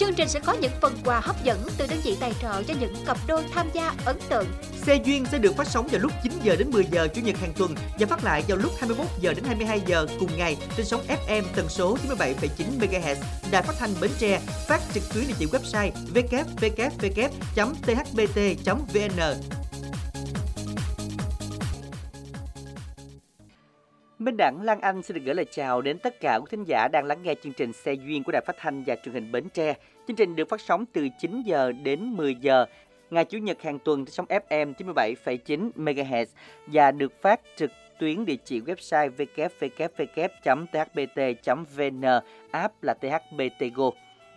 Chương trình sẽ có những phần quà hấp dẫn từ đơn vị tài trợ cho những cặp đôi tham gia ấn tượng. Xe duyên sẽ được phát sóng vào lúc 9 giờ đến 10 giờ chủ nhật hàng tuần và phát lại vào lúc 21 giờ đến 22 giờ cùng ngày trên sóng FM tần số 97,9 MHz. Đài phát thanh Bến Tre phát trực tuyến địa chỉ website www.thbt.vn. Minh Đẳng Lan Anh xin được gửi lời chào đến tất cả quý thính giả đang lắng nghe chương trình Xe duyên của Đài Phát thanh và Truyền hình Bến Tre. Chương trình được phát sóng từ 9 giờ đến 10 giờ ngày chủ nhật hàng tuần trên sóng FM 97,9 MHz và được phát trực tuyến địa chỉ website www.thbt.vn, app là thbtgo.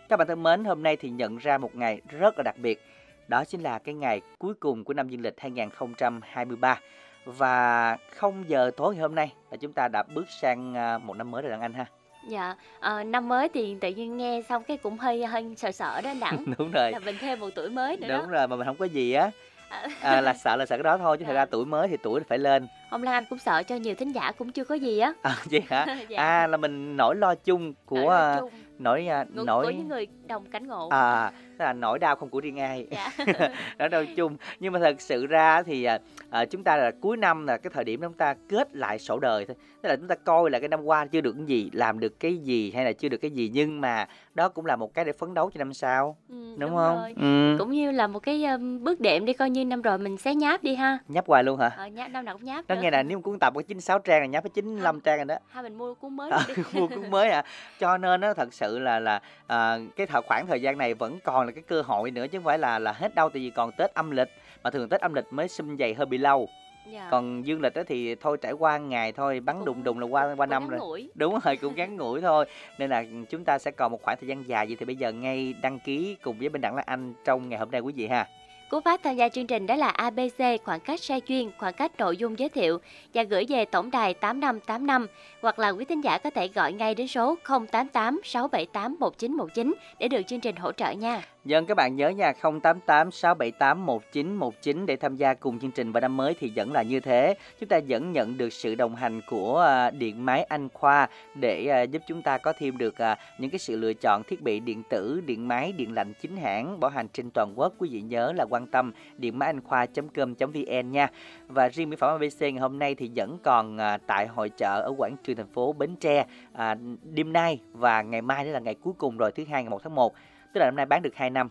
Các bạn thân mến, hôm nay thì nhận ra một ngày rất là đặc biệt. Đó chính là cái ngày cuối cùng của năm dương lịch 2023. Và 0 giờ tối ngày hôm nay là chúng ta đã bước sang à, một năm mới rồi đàn Anh ha. Dạ, ờ, năm mới thì tự nhiên nghe xong cái cũng hơi hơi sợ sợ đó anh Đẳng. Đúng rồi. là mình thêm một tuổi mới nữa Đúng đó. rồi mà mình không có gì á. À. À, là sợ là sợ cái đó thôi chứ thật Dạ. ra tuổi mới thì tuổi phải lên. Hôm nay anh cũng sợ cho nhiều thính giả cũng chưa có gì á. À, vậy hả? Dạ. À là mình nỗi lo chung của Nỗi lo chung. Nỗi à, Của, nỗi của những người đồng cảnh ngộ. à là nỗi đau không của riêng ai Dạ. nỗi đau chung nhưng mà thật sự ra thì à, à, chúng ta là cuối năm là cái thời điểm chúng ta kết lại sổ đời thôi tức là chúng ta coi là cái năm qua chưa được cái gì làm được cái gì hay là chưa được cái gì nhưng mà đó cũng là một cái để phấn đấu cho năm sau Ừ, đúng, đúng không rồi. ừ. Cũng như là một cái um, bước đệm đi coi như năm rồi mình xé nháp đi ha. nháp hoài luôn hả Ờ, nháp năm nào cũng nháp. nữa. nghe là nếu cuốn tập có 96 trang là nháp có 95 trang rồi đó Hai mình mua cuốn mới À, mua cuốn mới à cho nên nó thật sự là là à, cái thời khoảng thời gian này vẫn còn là cái cơ hội nữa chứ không phải là là hết đâu tại vì còn tết âm lịch. Mà thường tết âm lịch mới xum dày hơi bị lâu. Dạ. còn dương lịch đó thì thôi trải qua ngày thôi bắn Cũng- đùng đùng là qua qua năm rồi. ngủi. đúng rồi cũng ngắn ngủi thôi. Nên là chúng ta sẽ còn một khoảng thời gian dài vậy thì bây giờ ngay đăng ký cùng với bên đẳng là anh trong ngày hôm nay quý vị ha Cú pháp tham gia chương trình đó là ABC khoảng cách sai chuyên, khoảng cách nội dung giới thiệu và gửi về tổng đài 8585 hoặc là quý thính giả có thể gọi ngay đến số 088 678 1919 để được chương trình hỗ trợ nha. Dân các bạn nhớ nha 088 678 1919 để tham gia cùng chương trình vào năm mới thì vẫn là như thế. Chúng ta vẫn nhận được sự đồng hành của à, Điện máy Anh Khoa để à, giúp chúng ta có thêm được à, những cái sự lựa chọn thiết bị điện tử, điện máy, điện lạnh chính hãng bảo hành trên toàn quốc. Quý vị nhớ là quan tâm điện máy anh khoa.com.vn nha. Và riêng mỹ phẩm ABC ngày hôm nay thì vẫn còn tại hội chợ ở quảng trường thành phố Bến Tre à, đêm nay và ngày mai đó là ngày cuối cùng rồi thứ hai ngày 1 tháng 1 tức là năm nay bán được 2 năm.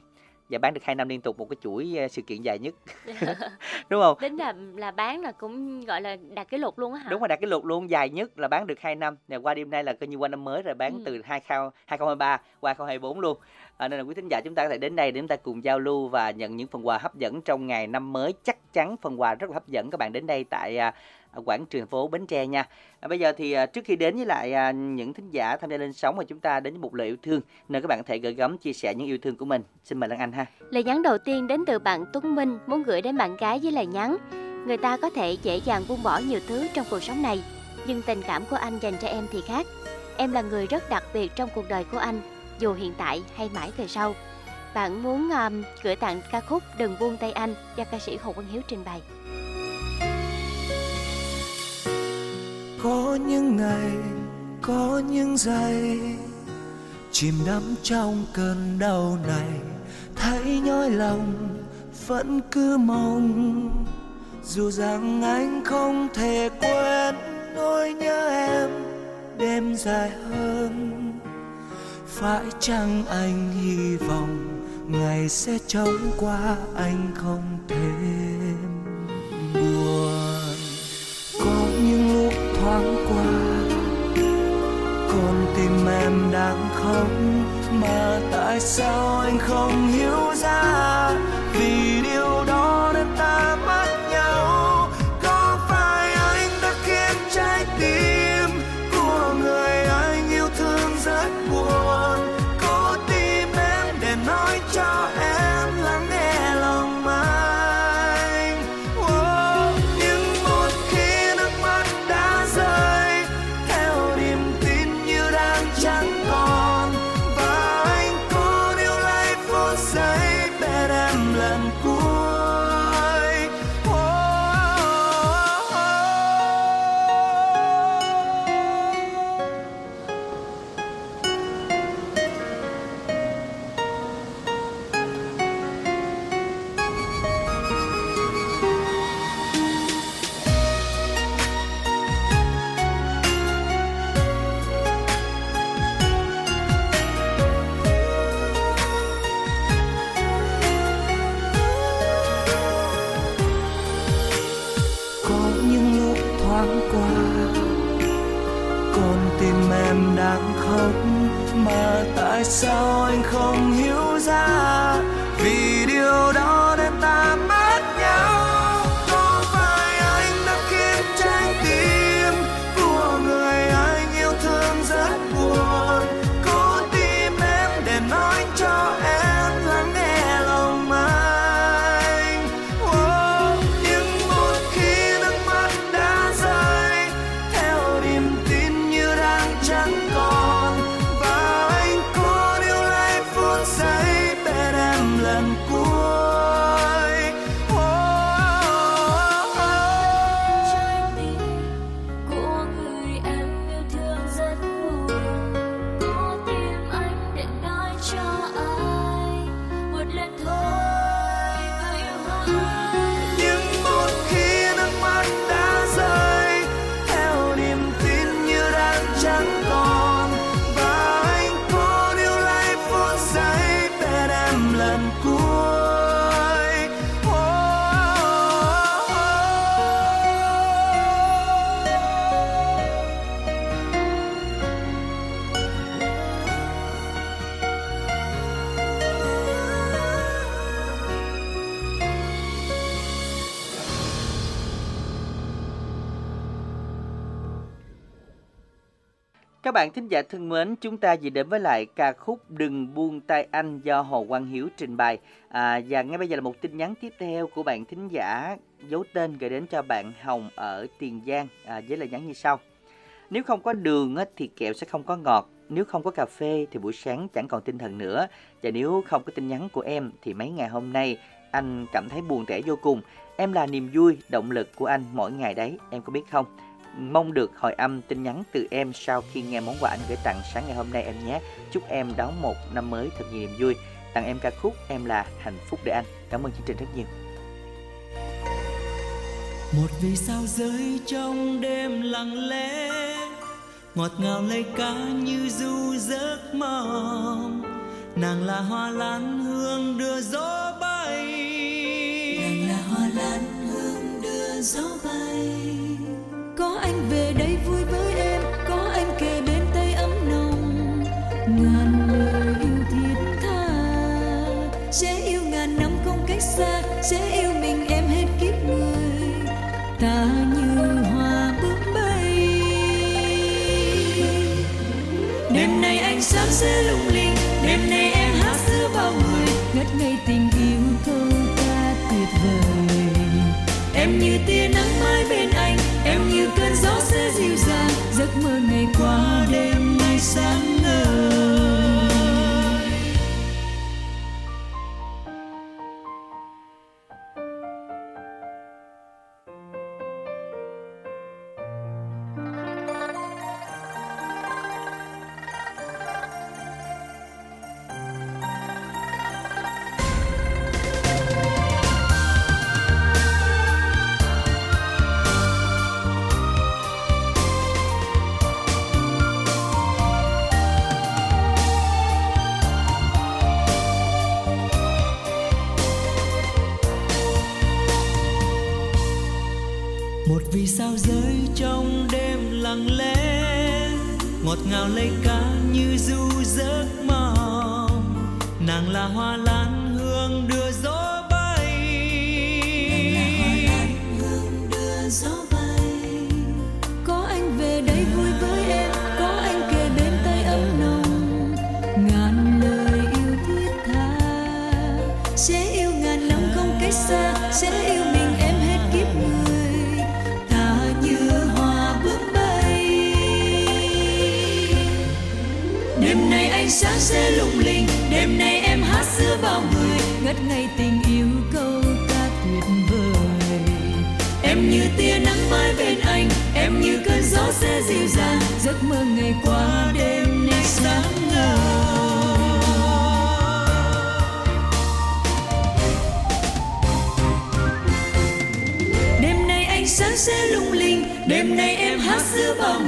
Và bán được 2 năm liên tục một cái chuỗi ờ, sự kiện dài nhất. Đúng không? Đến là là bán là cũng gọi là đạt kỷ lục luôn á hả? đúng rồi đạt cái lục luôn dài nhất là bán được 2 năm. Và qua đêm nay là coi như qua năm mới rồi bán Ừ. từ 20 2023 qua 2024 luôn. À, nên là quý thính giả chúng ta có thể đến đây để chúng ta cùng giao lưu và nhận những phần quà hấp dẫn trong ngày năm mới. Chắc chắn phần quà rất là hấp dẫn. Các bạn đến đây tại à, ở quảng trường phố Bến Tre nha à, bây giờ thì à, trước khi đến với lại à, những thính giả tham gia lên sóng mà chúng ta đến với một lời yêu thương nơi các bạn có thể gửi gắm chia sẻ những yêu thương của mình xin mời Lan Anh ha Lời nhắn đầu tiên đến từ bạn Tuấn Minh muốn gửi đến bạn gái với lời nhắn. Người ta có thể dễ dàng buông bỏ nhiều thứ trong cuộc sống này, nhưng tình cảm của anh dành cho em thì khác. Em là người rất đặc biệt trong cuộc đời của anh, dù hiện tại hay mãi về sau. Bạn muốn um, gửi tặng ca khúc Đừng buông tay anh do ca sĩ Hồ Quang Hiếu trình bày. Có những ngày, có những giây, chìm đắm trong cơn đau này, thấy nhói lòng, vẫn cứ mong. Dù rằng anh không thể quên nỗi nhớ em đêm dài hơn, phải chăng anh hy vọng ngày sẽ trôi qua anh không thêm buồn? thoáng qua. Con tim em đang khóc, mà tại sao anh không hiểu ra vì blanco. Các bạn thính giả thân mến, chúng ta vừa đến với lại ca khúc Đừng buông tay anh do Hồ Quang Hiếu trình bày. À, và ngay bây giờ là một tin nhắn tiếp theo của bạn thính giả giấu tên gửi đến cho bạn Hồng ở Tiền Giang à, với lời nhắn như sau. Nếu không có đường thì kẹo sẽ không có ngọt. Nếu không có cà phê thì buổi sáng chẳng còn tinh thần nữa. Và nếu không có tin nhắn của em thì mấy ngày hôm nay anh cảm thấy buồn tẻ vô cùng. Em là niềm vui, động lực của anh mỗi ngày đấy, em có biết không? Mong được hồi âm tin nhắn từ em sau khi nghe món quà anh gửi tặng sáng ngày hôm nay em nhé. Chúc em đón một năm mới thật nhiều niềm vui. Tặng em ca khúc Em là hạnh phúc để anh. Cảm ơn chương trình rất nhiều. một vì sao rơi trong đêm lặng lẽ ngọt ngào lời ca như du giấc mộng nàng là hoa lan hương đưa gió bay nàng là hoa lan hương đưa gió bay có anh về đây vui với em, có anh kề bên tay ấm nồng. Ngàn lời yêu thiết tha, sẽ yêu ngàn năm không cách xa, sẽ yêu mình em hết kiếp người. Ta như hoa bước bay. Đêm nay ánh sáng sẽ lung linh, đêm nay em hát giữa bao người. Ngất ngây tình yêu câu ca tuyệt vời. Em như tia nắng mai bên gió sẽ dịu dàng giấc mơ ngày qua đêm nay sáng ngời. Ngào lấy ca như du giấc mộng. Nàng là hoa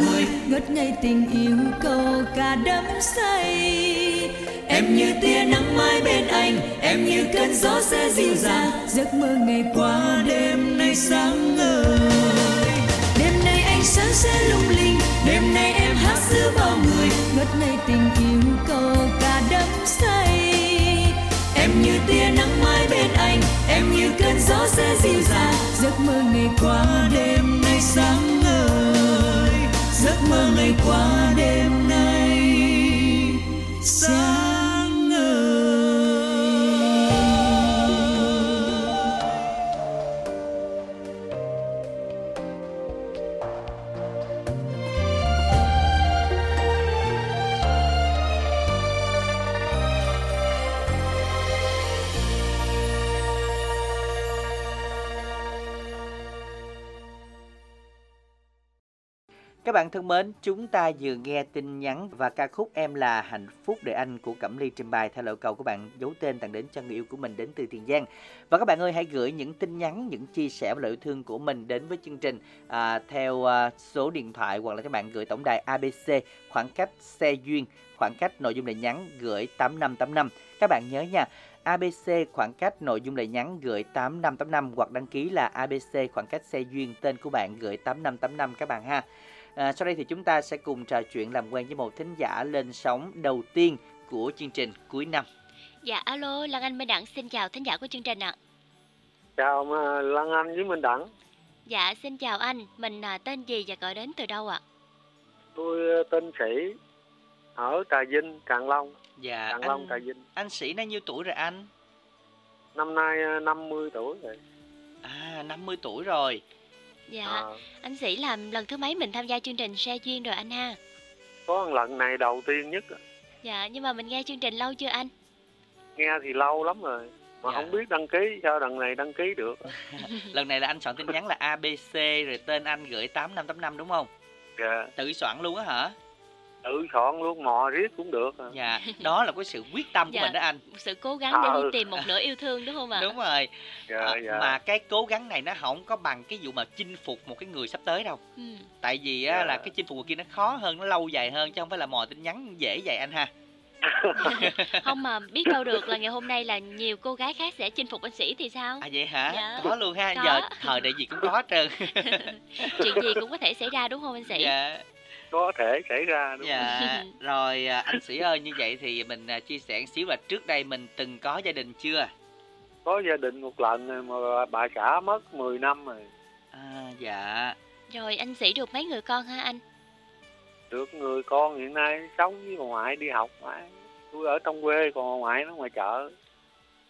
người ngất ngây tình yêu câu ca đắm say. Em như tia nắng mai bên anh, em như cơn gió sẽ dịu dàng. Giấc mơ ngày qua đêm nay sáng ngời. Đêm nay sẽ lung linh, đêm nay em hát giữa bao người. Ngất ngây tình yêu câu ca đắm say. Em như tia nắng mai bên anh, em như cơn gió sẽ dịu dàng. Giấc mơ ngày qua đêm giấc mơ ngày thân mến, chúng ta vừa nghe tin nhắn và ca khúc Em là hạnh phúc để anh của Cẩm Ly trình bày theo lời cầu của bạn giấu tên tặng đến cho người yêu của mình đến từ Tiền Giang. Và các bạn ơi hãy gửi những tin nhắn, những chia sẻ và lời yêu thương của mình đến với chương trình à, theo à, số điện thoại hoặc là các bạn gửi tổng đài ABC khoảng cách xe duyên, khoảng cách nội dung lời nhắn gửi 8585. Các bạn nhớ nha, ABC khoảng cách nội dung lời nhắn gửi 8585 hoặc đăng ký là ABC khoảng cách xe duyên tên của bạn gửi 8585 các bạn ha. À, sau đây thì chúng ta sẽ cùng trò chuyện làm quen với một thính giả lên sóng đầu tiên của chương trình cuối năm. Dạ alo, Lan Anh Minh Đẳng xin chào thính giả của chương trình ạ. Chào mà Lan Anh với Minh Đẳng. Dạ xin chào anh, mình à, tên gì và gọi đến từ đâu ạ? Tôi ờ, tên Sĩ ở Trà Vinh, Càn Long. Dạ Càn anh, Long, Trà Vinh. anh Sĩ nay nhiêu tuổi rồi anh? Năm nay ờ, 50 tuổi rồi. À 50 tuổi rồi. Dạ, À, anh Sĩ làm lần thứ mấy mình tham gia chương trình xe duyên rồi anh ha? có một lần này đầu tiên nhất. Dạ, nhưng mà mình nghe chương trình lâu chưa anh? Nghe thì lâu lắm rồi. Mà Dạ. không biết đăng ký sao đằng này đăng ký được. Lần này là anh soạn tin nhắn là ABC rồi tên anh gửi 8585 đúng không? Dạ. Tự soạn luôn á hả? Tự chọn luôn mò riết cũng được. à. Dạ, đó là cái sự quyết tâm của Dạ. mình đó anh. Sự cố gắng để Ờ. đi tìm một nửa yêu thương đúng không ạ? Đúng rồi. Dạ, À, dạ. Mà cái cố gắng này nó không có bằng cái vụ mà chinh phục một cái người sắp tới đâu. Ừ. Tại vì á, Dạ. là cái chinh phục người kia nó khó hơn, nó lâu dài hơn chứ không phải là mò tin nhắn dễ vậy anh ha. Không mà biết đâu được là ngày hôm nay là nhiều cô gái khác sẽ chinh phục anh Sĩ thì sao? À vậy hả? Dạ. Có luôn ha. Có. Giờ thời đại gì cũng có hết trơn. Chuyện gì cũng có thể xảy ra đúng không anh Sĩ? dạ. Có thể xảy ra đúng không? Dạ. Rồi à, anh Sĩ ơi như vậy thì mình à, chia sẻ một xíu là trước đây mình từng có gia đình chưa? Có gia đình một lần rồi mà bà xã mất 10 năm rồi. À dạ. Rồi anh Sĩ được mấy người con hả anh? Được người con hiện nay sống với bà ngoại đi học mãi. Tôi ở trong quê còn bà ngoại nó ngoài chợ.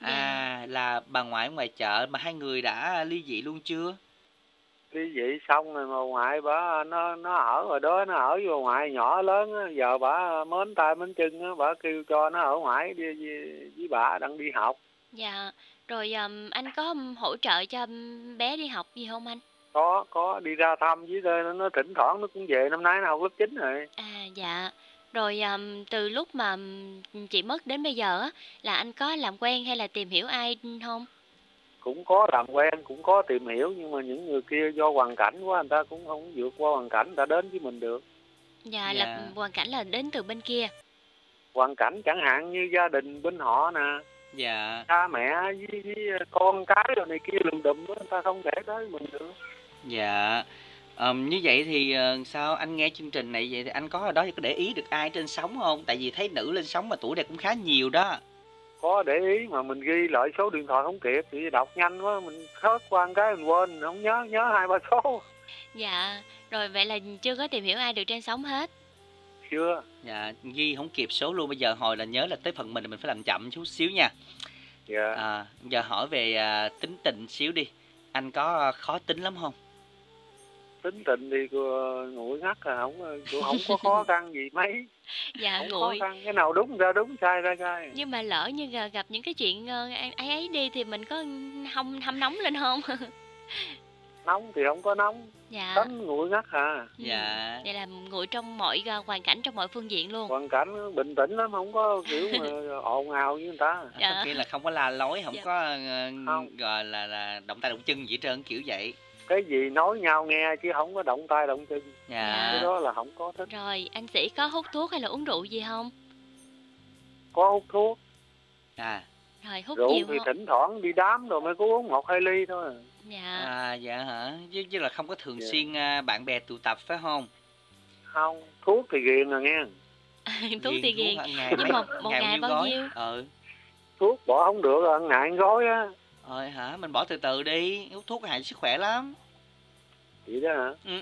Dạ. À là bà ngoại ngoài chợ mà hai người đã ly dị luôn chưa? Đi vậy xong rồi mà ngoại bà nó nó ở rồi đó nó ở bà ngoại nhỏ lớn á giờ bà mến tay mến chân á bà kêu cho nó ở ngoài đi với, với bà đang đi học Dạ. Rồi um, anh có hỗ trợ cho bé đi học gì không anh? có có đi ra thăm với nó, nó thỉnh thoảng nó cũng về năm nay nó học lớp 9 rồi À dạ. Rồi um, từ lúc mà chị mất đến bây giờ á là anh có làm quen hay là tìm hiểu ai không? Cũng có làm quen cũng có tìm hiểu nhưng mà những người kia do hoàn cảnh quá người ta cũng không vượt qua hoàn cảnh người ta đến với mình được Dạ, Dạ. là hoàn cảnh là đến từ bên kia. hoàn cảnh chẳng hạn như gia đình bên họ nè Dạ. cha mẹ với, với con cái rồi này kia lùm đùm đó người ta không để tới mình được Dạ. Ờm, như vậy thì ờ, sao anh nghe chương trình này vậy thì anh có ở đó có để ý được ai trên sóng không? Tại vì thấy nữ lên sóng mà tuổi này cũng khá nhiều đó. Có để ý mà mình ghi lại số điện thoại không kịp thì đọc nhanh quá mình khớt qua một cái mình quên mình không nhớ nhớ hai ba số Dạ. Rồi vậy là chưa có tìm hiểu ai được trên sóng hết. chưa Dạ, ghi không kịp số luôn bây giờ hồi là nhớ là tới phần mình mình phải làm chậm chút xíu nha. dạ À, giờ hỏi về à, tính tình xíu đi. Anh có à, khó tính lắm không? Tính tình thì cô nguội ngắt à không cô không có khó khăn gì mấy Dạ không khó nguội. khăn cái nào đúng ra đúng sai ra sai Nhưng mà lỡ như gặp những cái chuyện ờ, ấy ấy đi thì mình có hâm hâm nóng lên không? nóng thì không có nóng dạ. tính nguội ngắt à Ừ. Dạ. Vậy là nguội trong mọi ờ, hoàn cảnh trong mọi phương diện luôn. hoàn cảnh bình tĩnh lắm không có kiểu mà ồn ào với người ta Dạ. Nghĩa là không có la lối, không Dạ. có ờ, Không. gọi là là động tay động chân gì hết trơn kiểu vậy. Cái gì nói nhau nghe chứ không có động tay động chân Dạ. cái đó là không có thích Rồi anh sĩ có hút thuốc hay là uống rượu gì không? có hút thuốc À, Rồi hút rượu nhiều thì không? thỉnh thoảng đi đám rồi mới có uống một hai ly thôi à. Dạ. À dạ hả? Chứ chứ là không có thường Dạ. xuyên à, bạn bè tụ tập phải không? không thuốc thì ghiền rồi nghe thuốc thì ghiền. ngày Nhưng mấy- một một ngày bao gói? nhiêu? Ừ. thuốc bỏ không được rồi ngại ăn gói á Rồi hả? Mình bỏ từ từ đi, hút thuốc hại sức khỏe lắm. vậy đó hả Ừ.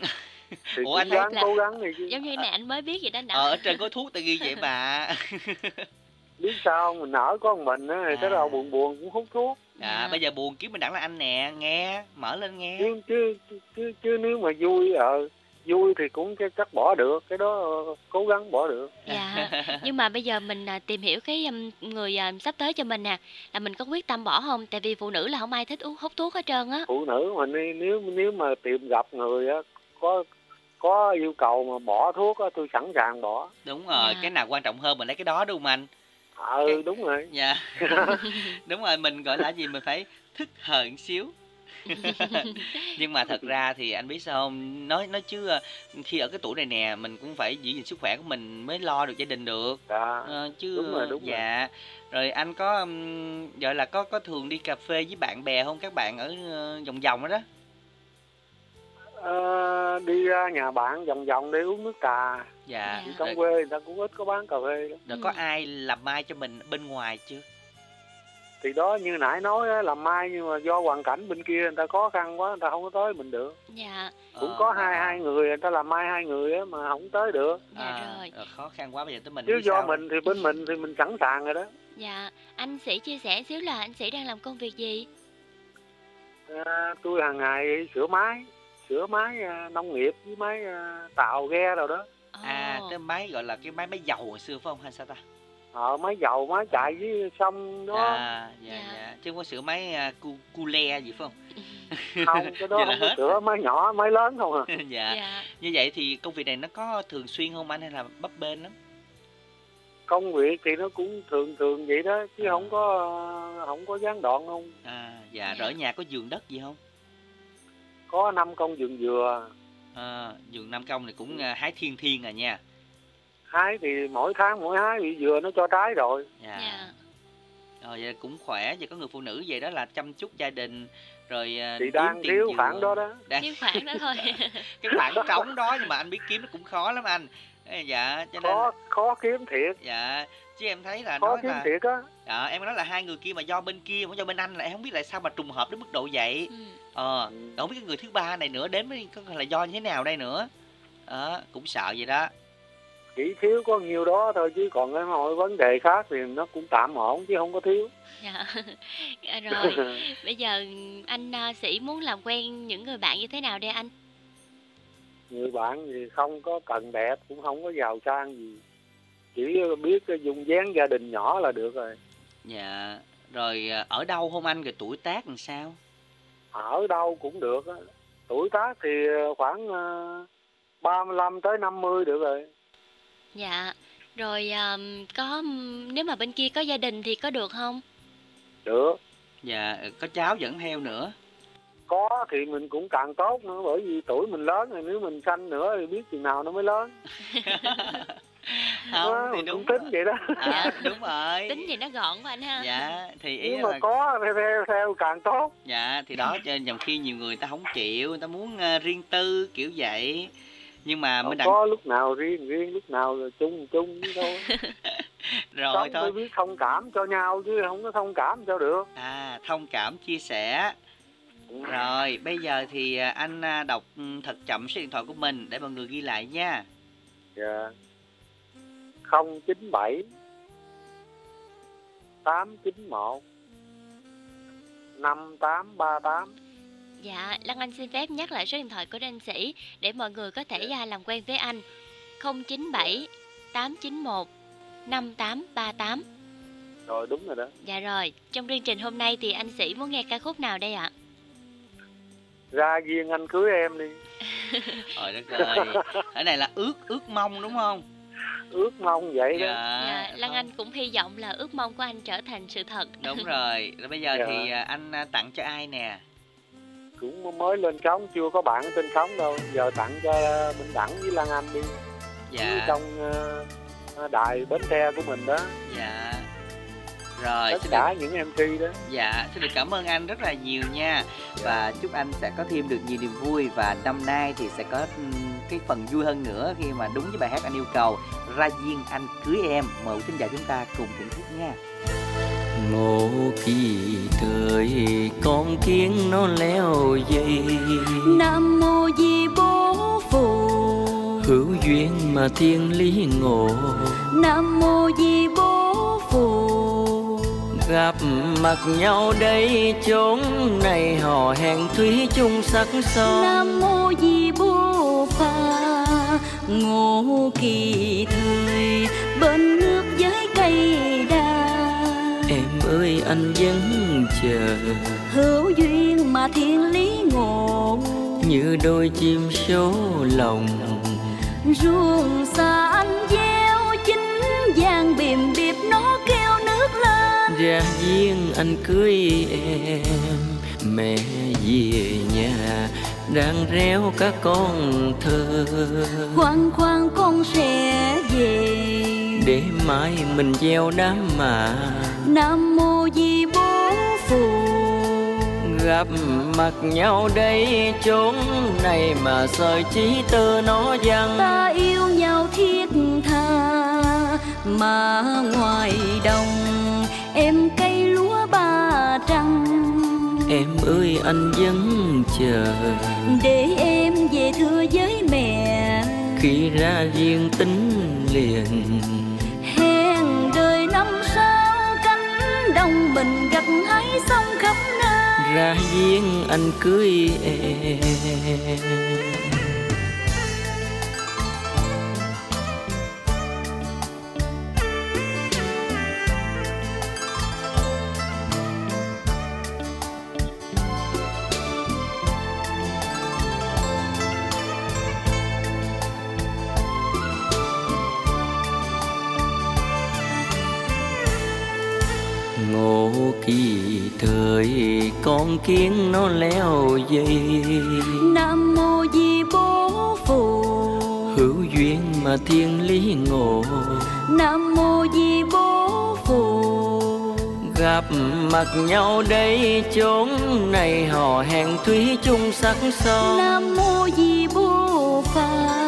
thì Ủa, anh thấy ráng là- cố gắng đi chứ Giống như này anh mới biết vậy đó nè. Ờ, ở trên có thuốc ta ghi vậy mà. biết sao mình ở có một mình á thì cái À. đầu buồn buồn cũng hút thuốc Dạ, bây giờ buồn kiếm mình đẳng là anh nè, nghe, mở lên nghe. chứ chứ chứ, chứ nếu mà vui ờ vui thì cũng chắc- chắc bỏ được cái đó ờ, cố gắng bỏ được Dạ. Nhưng mà bây giờ mình à, tìm hiểu cái um, người à, sắp tới cho mình nè, là mình có quyết tâm bỏ không? Tại vì phụ nữ là không ai thích uống hút thuốc hết trơn á. phụ nữ mà nếu nếu nếu mà tìm gặp người á có có yêu cầu mà bỏ thuốc á tôi sẵn sàng bỏ Đúng rồi, Dạ. cái nào quan trọng hơn mình lấy cái đó đúng không anh? ừ đúng rồi Dạ. đúng rồi, mình gọi là gì mình phải thức hờn xíu. Nhưng mà thật ra thì anh biết sao không? Nói nói chứ ờ, khi ở cái tuổi này nè, mình cũng phải giữ gìn sức khỏe của mình mới lo được gia đình được. dạ Ờ, chứ Đúng rồi, đúng rồi. dạ. Rồi anh có gọi là có có thường đi cà phê với bạn bè không? Các bạn ở ờ, vòng vòng đó đó. Ờ, đi ra nhà bạn vòng vòng để uống nước trà Dạ. Trong quê người ta cũng ít có bán cà phê đó. rồi có Ừ. ai làm mai cho mình bên ngoài chưa? Thì đó như nãy nói á, làm mai nhưng mà do hoàn cảnh bên kia người ta khó khăn quá người ta không có tới mình được Dạ. cũng Ờ, có hai à, hai người người ta làm mai hai người á mà không tới được Dạ à, rồi. rồi, khó khăn quá bây giờ tới mình chứ do sao? mình thì bên mình thì mình sẵn sàng rồi đó Dạ. Anh sĩ chia sẻ xíu là anh sĩ đang làm công việc gì? à, tôi hàng ngày sửa máy sửa máy à, nông nghiệp với máy à, tạo ghe rồi đó À, cái máy gọi là cái máy máy dầu hồi xưa phải không hay sao ta? Ờ máy dầu máy chạy với sông đó À, dạ, Dạ. dạ. Chứ không có sửa máy à, cu, cu le gì phải không? không cái đó không có hết. sửa máy nhỏ máy lớn không à dạ. Dạ. Như vậy thì công việc này nó có thường xuyên không anh hay là bấp bênh lắm? công việc thì nó cũng thường thường vậy đó chứ À. không có không có gián đoạn không À, dạ. Dạ. Rồi ở nhà có vườn đất gì không? có năm công vườn dừa À, vườn Nam Công thì cũng à, hái thiên thiên à nha. Hái thì mỗi tháng mỗi hái bị dừa nó cho trái rồi Dạ. Dạ. Rồi vậy cũng khỏe, vậy có người phụ nữ về đó là chăm chút gia đình rồi à, thì kiếm đang tiền thiếu dừa. khoản đó đó Đang Thiếu khoản đó thôi. cái khoảng trống đó nhưng mà anh biết kiếm nó cũng khó lắm anh. Dạ, cho nên khó khó kiếm thiệt dạ chứ em thấy là khó nói kiếm là thiệt á Dạ, em nói là hai người kia mà do bên kia không do bên anh là em không biết tại sao mà trùng hợp đến mức độ vậy. Ừ. Ờ, Ừ. không biết cái người thứ ba này nữa đến với có là do như thế nào đây nữa. Đó, cũng sợ vậy đó. Chỉ thiếu có nhiều đó thôi chứ còn cái mọi vấn đề khác thì nó cũng tạm ổn chứ không có thiếu Dạ. Dạ rồi. Bây giờ anh à, sĩ muốn làm quen những người bạn như thế nào đây anh? người bạn thì không có cần đẹp cũng không có giàu sang gì chỉ biết dùng dáng gia đình nhỏ là được rồi Dạ, rồi à, ở đâu không anh rồi tuổi tác làm sao? ở đâu cũng được á tuổi tác thì khoảng ờ, 35 tới 50 được rồi Dạ. Rồi à, có nếu mà bên kia có gia đình thì có được không? được Dạ, có cháu dẫn theo nữa. có thì mình cũng càng tốt nữa bởi vì tuổi mình lớn rồi nếu mình sanh nữa thì biết chừng nào nó mới lớn không Đó, thì đúng cũng tính vậy đó À, đúng rồi. Tính gì nó gọn quá anh ha. Dạ, thì ý nếu mà là có theo, theo, theo càng tốt dạ thì đó cho nhầm khi nhiều người ta không chịu, người ta muốn à, riêng tư kiểu vậy. Nhưng mà mới đặng có lúc nào riêng riêng lúc nào là chung chung thôi rồi sống thôi. biết thông cảm cho nhau chứ không có thông cảm sao được À, thông cảm chia sẻ. Rồi, bây giờ thì à, anh à, đọc ừ, thật chậm số điện thoại của mình để mọi người ghi lại nha. dạ không chín bảy tám chín một năm tám ba tám Dạ, Lăng Anh xin phép nhắc lại số điện thoại của anh sĩ để mọi người có thể à, làm quen với anh. 097 891 5838. rồi đúng rồi đó Dạ rồi, trong chương trình hôm nay thì anh sĩ muốn nghe ca khúc nào đây ạ? ra duyên anh cưới em đi Trời đất ơi. Cái này là ước ước mong đúng không? ước mong vậy đó Dạ. Dạ, Lăng Anh cũng hy vọng là ước mong của anh trở thành sự thật. Đúng rồi. Rồi bây giờ Dạ. thì à, anh à, tặng cho ai nè? Cũng mới lên sóng chưa có bạn trên sóng đâu. Giờ tặng cho Minh Đẳng với Lan Anh đi. Dạ. trong ờ, đài Bến Tre của mình đó. Dạ. Rồi, tất xin cả được, những MC đó. Dạ, xin được cảm ơn anh rất là nhiều nha. Và chúc anh sẽ có thêm được nhiều niềm vui Và năm nay thì sẽ có cái phần vui hơn nữa Khi mà đúng với bài hát anh yêu cầu. Ra duyên anh cưới em. Mời quý thính giả chúng ta cùng thưởng thức nha ngộ kỳ thời con kiến nó leo dây nam mô di bố phù. Hữu duyên mà thiên lý ngộ. Nam mô di bố phù. Gặp mặt nhau đây chốn này hò hẹn thủy chung sắc son. Nam mô di bố pha ngộ kỳ thời bên nước với cây ơi anh vẫn chờ. Hữu duyên mà thiên lý ngộ. Như đôi chim số lòng. Ruộng xa anh gieo chính vàng bìm bịp nó kêu nước lên. Ra duyên anh cưới em mẹ về nhà đang réo các con thơ. Khoan khoan con sẽ về để mai mình gieo đám mà. Nam mô di bố phù gặp mặt nhau đây chốn này mà sợi chí tơ nó văng. Ta yêu nhau thiết tha mà ngoài đồng em cây lúa ba trăng. Em ơi anh vẫn chờ. Để em về thưa với mẹ. Khi ra riêng tính liền đông đồng mình gặt hái sông khắp nơi. Ra duyên anh cưới em. Kiến nó leo dây nam mô di bố phù hữu duyên mà thiên lý ngộ. Nam mô di bố phù gặp mặt nhau đây chốn này hò hẹn thủy chung sắc son. Nam mô di bố pha.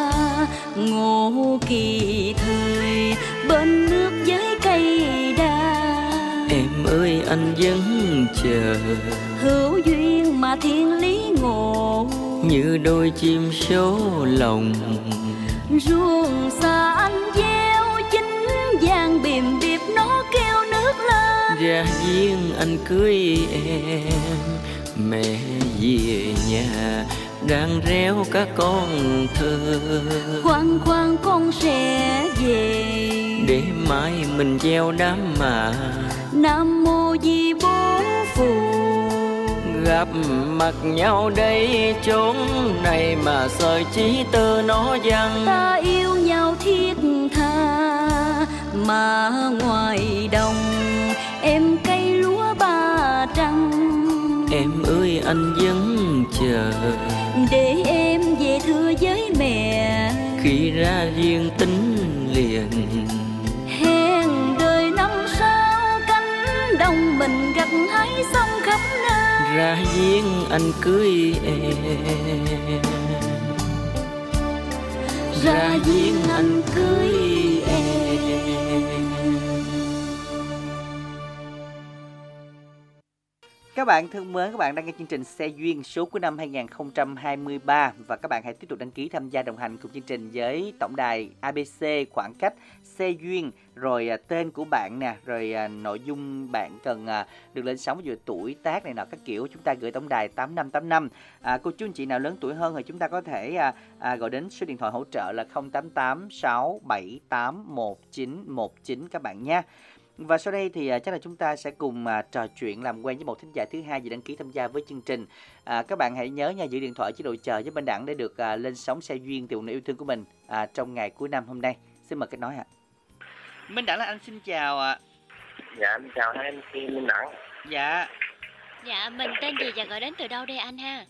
Ngộ kỳ thời bên nước với cây đa. Em ơi anh vẫn chờ hữu duyên mà thiên lý ngộ. Như đôi chim số lòng ruộng xa anh gieo chính vàng bìm bịp nó kêu nước lên. Ra duyên anh cưới em mẹ về nhà đang réo các con thơ. Khoan khoan con sẽ về. Để mai mình gieo đám mà. Nam mô di bố gặp mặt nhau đây chốn này mà sợi chí tơ nó văng. Ta yêu nhau thiết tha mà ngoài đồng em cây lúa ba trăng. Em ơi anh vẫn chờ. Để em về thưa với mẹ. Khi ra riêng tính liền. Hẹn đời năm sau cánh đồng mình gặt hái xong ra duyên anh cưới em. Ra duyên anh cưới em. Các bạn thân mến, các bạn đang nghe chương trình Xe Duyên số của năm 2023 và các bạn hãy tiếp tục đăng ký tham gia đồng hành cùng chương trình với tổng đài ABC khoảng cách Xe Duyên rồi à, tên của bạn nè, rồi à, nội dung bạn cần à, được lên sóng về tuổi tác này nọ các kiểu chúng ta gửi tổng đài 8585. À, cô chú anh chị nào lớn tuổi hơn thì chúng ta có thể à, à, gọi đến số điện thoại hỗ trợ là 088 678 1919 các bạn nha. Và sau đây thì à, chắc là chúng ta sẽ cùng à, trò chuyện làm quen với một thính giả thứ hai vừa đăng ký tham gia với chương trình. À, các bạn hãy nhớ nha giữ điện thoại chế độ chờ với bên đẳng để được à, lên sóng xe duyên tiểu nữ yêu thương của mình à, trong ngày cuối năm hôm nay. Xin mời kết nối ạ. Minh Đẳng là anh xin chào ạ. dạ em chào hai em khi minh đẳng Dạ. Dạ, mình tên gì và gọi đến từ đâu đây anh ha?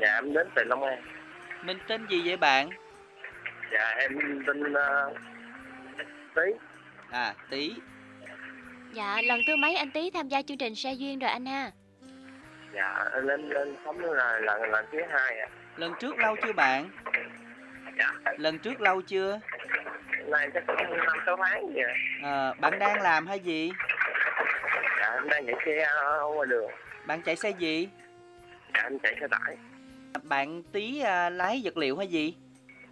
dạ em đến từ long an Mình tên gì vậy bạn? dạ em tên uh, tí À, Tí. Dạ, lần thứ mấy anh Tý tham gia chương trình xe duyên rồi anh ha? dạ lên lên sống là lần lần thứ hai à lần trước lâu chưa bạn dạ lần trước lâu chưa? Nay chắc cũng năm sáu tháng gì à à, bạn đang làm hay gì? Dạ em đang chạy xe ngoài đường. Bạn chạy xe gì? Dạ em chạy xe tải. Bạn tí à, lái vật liệu hay gì?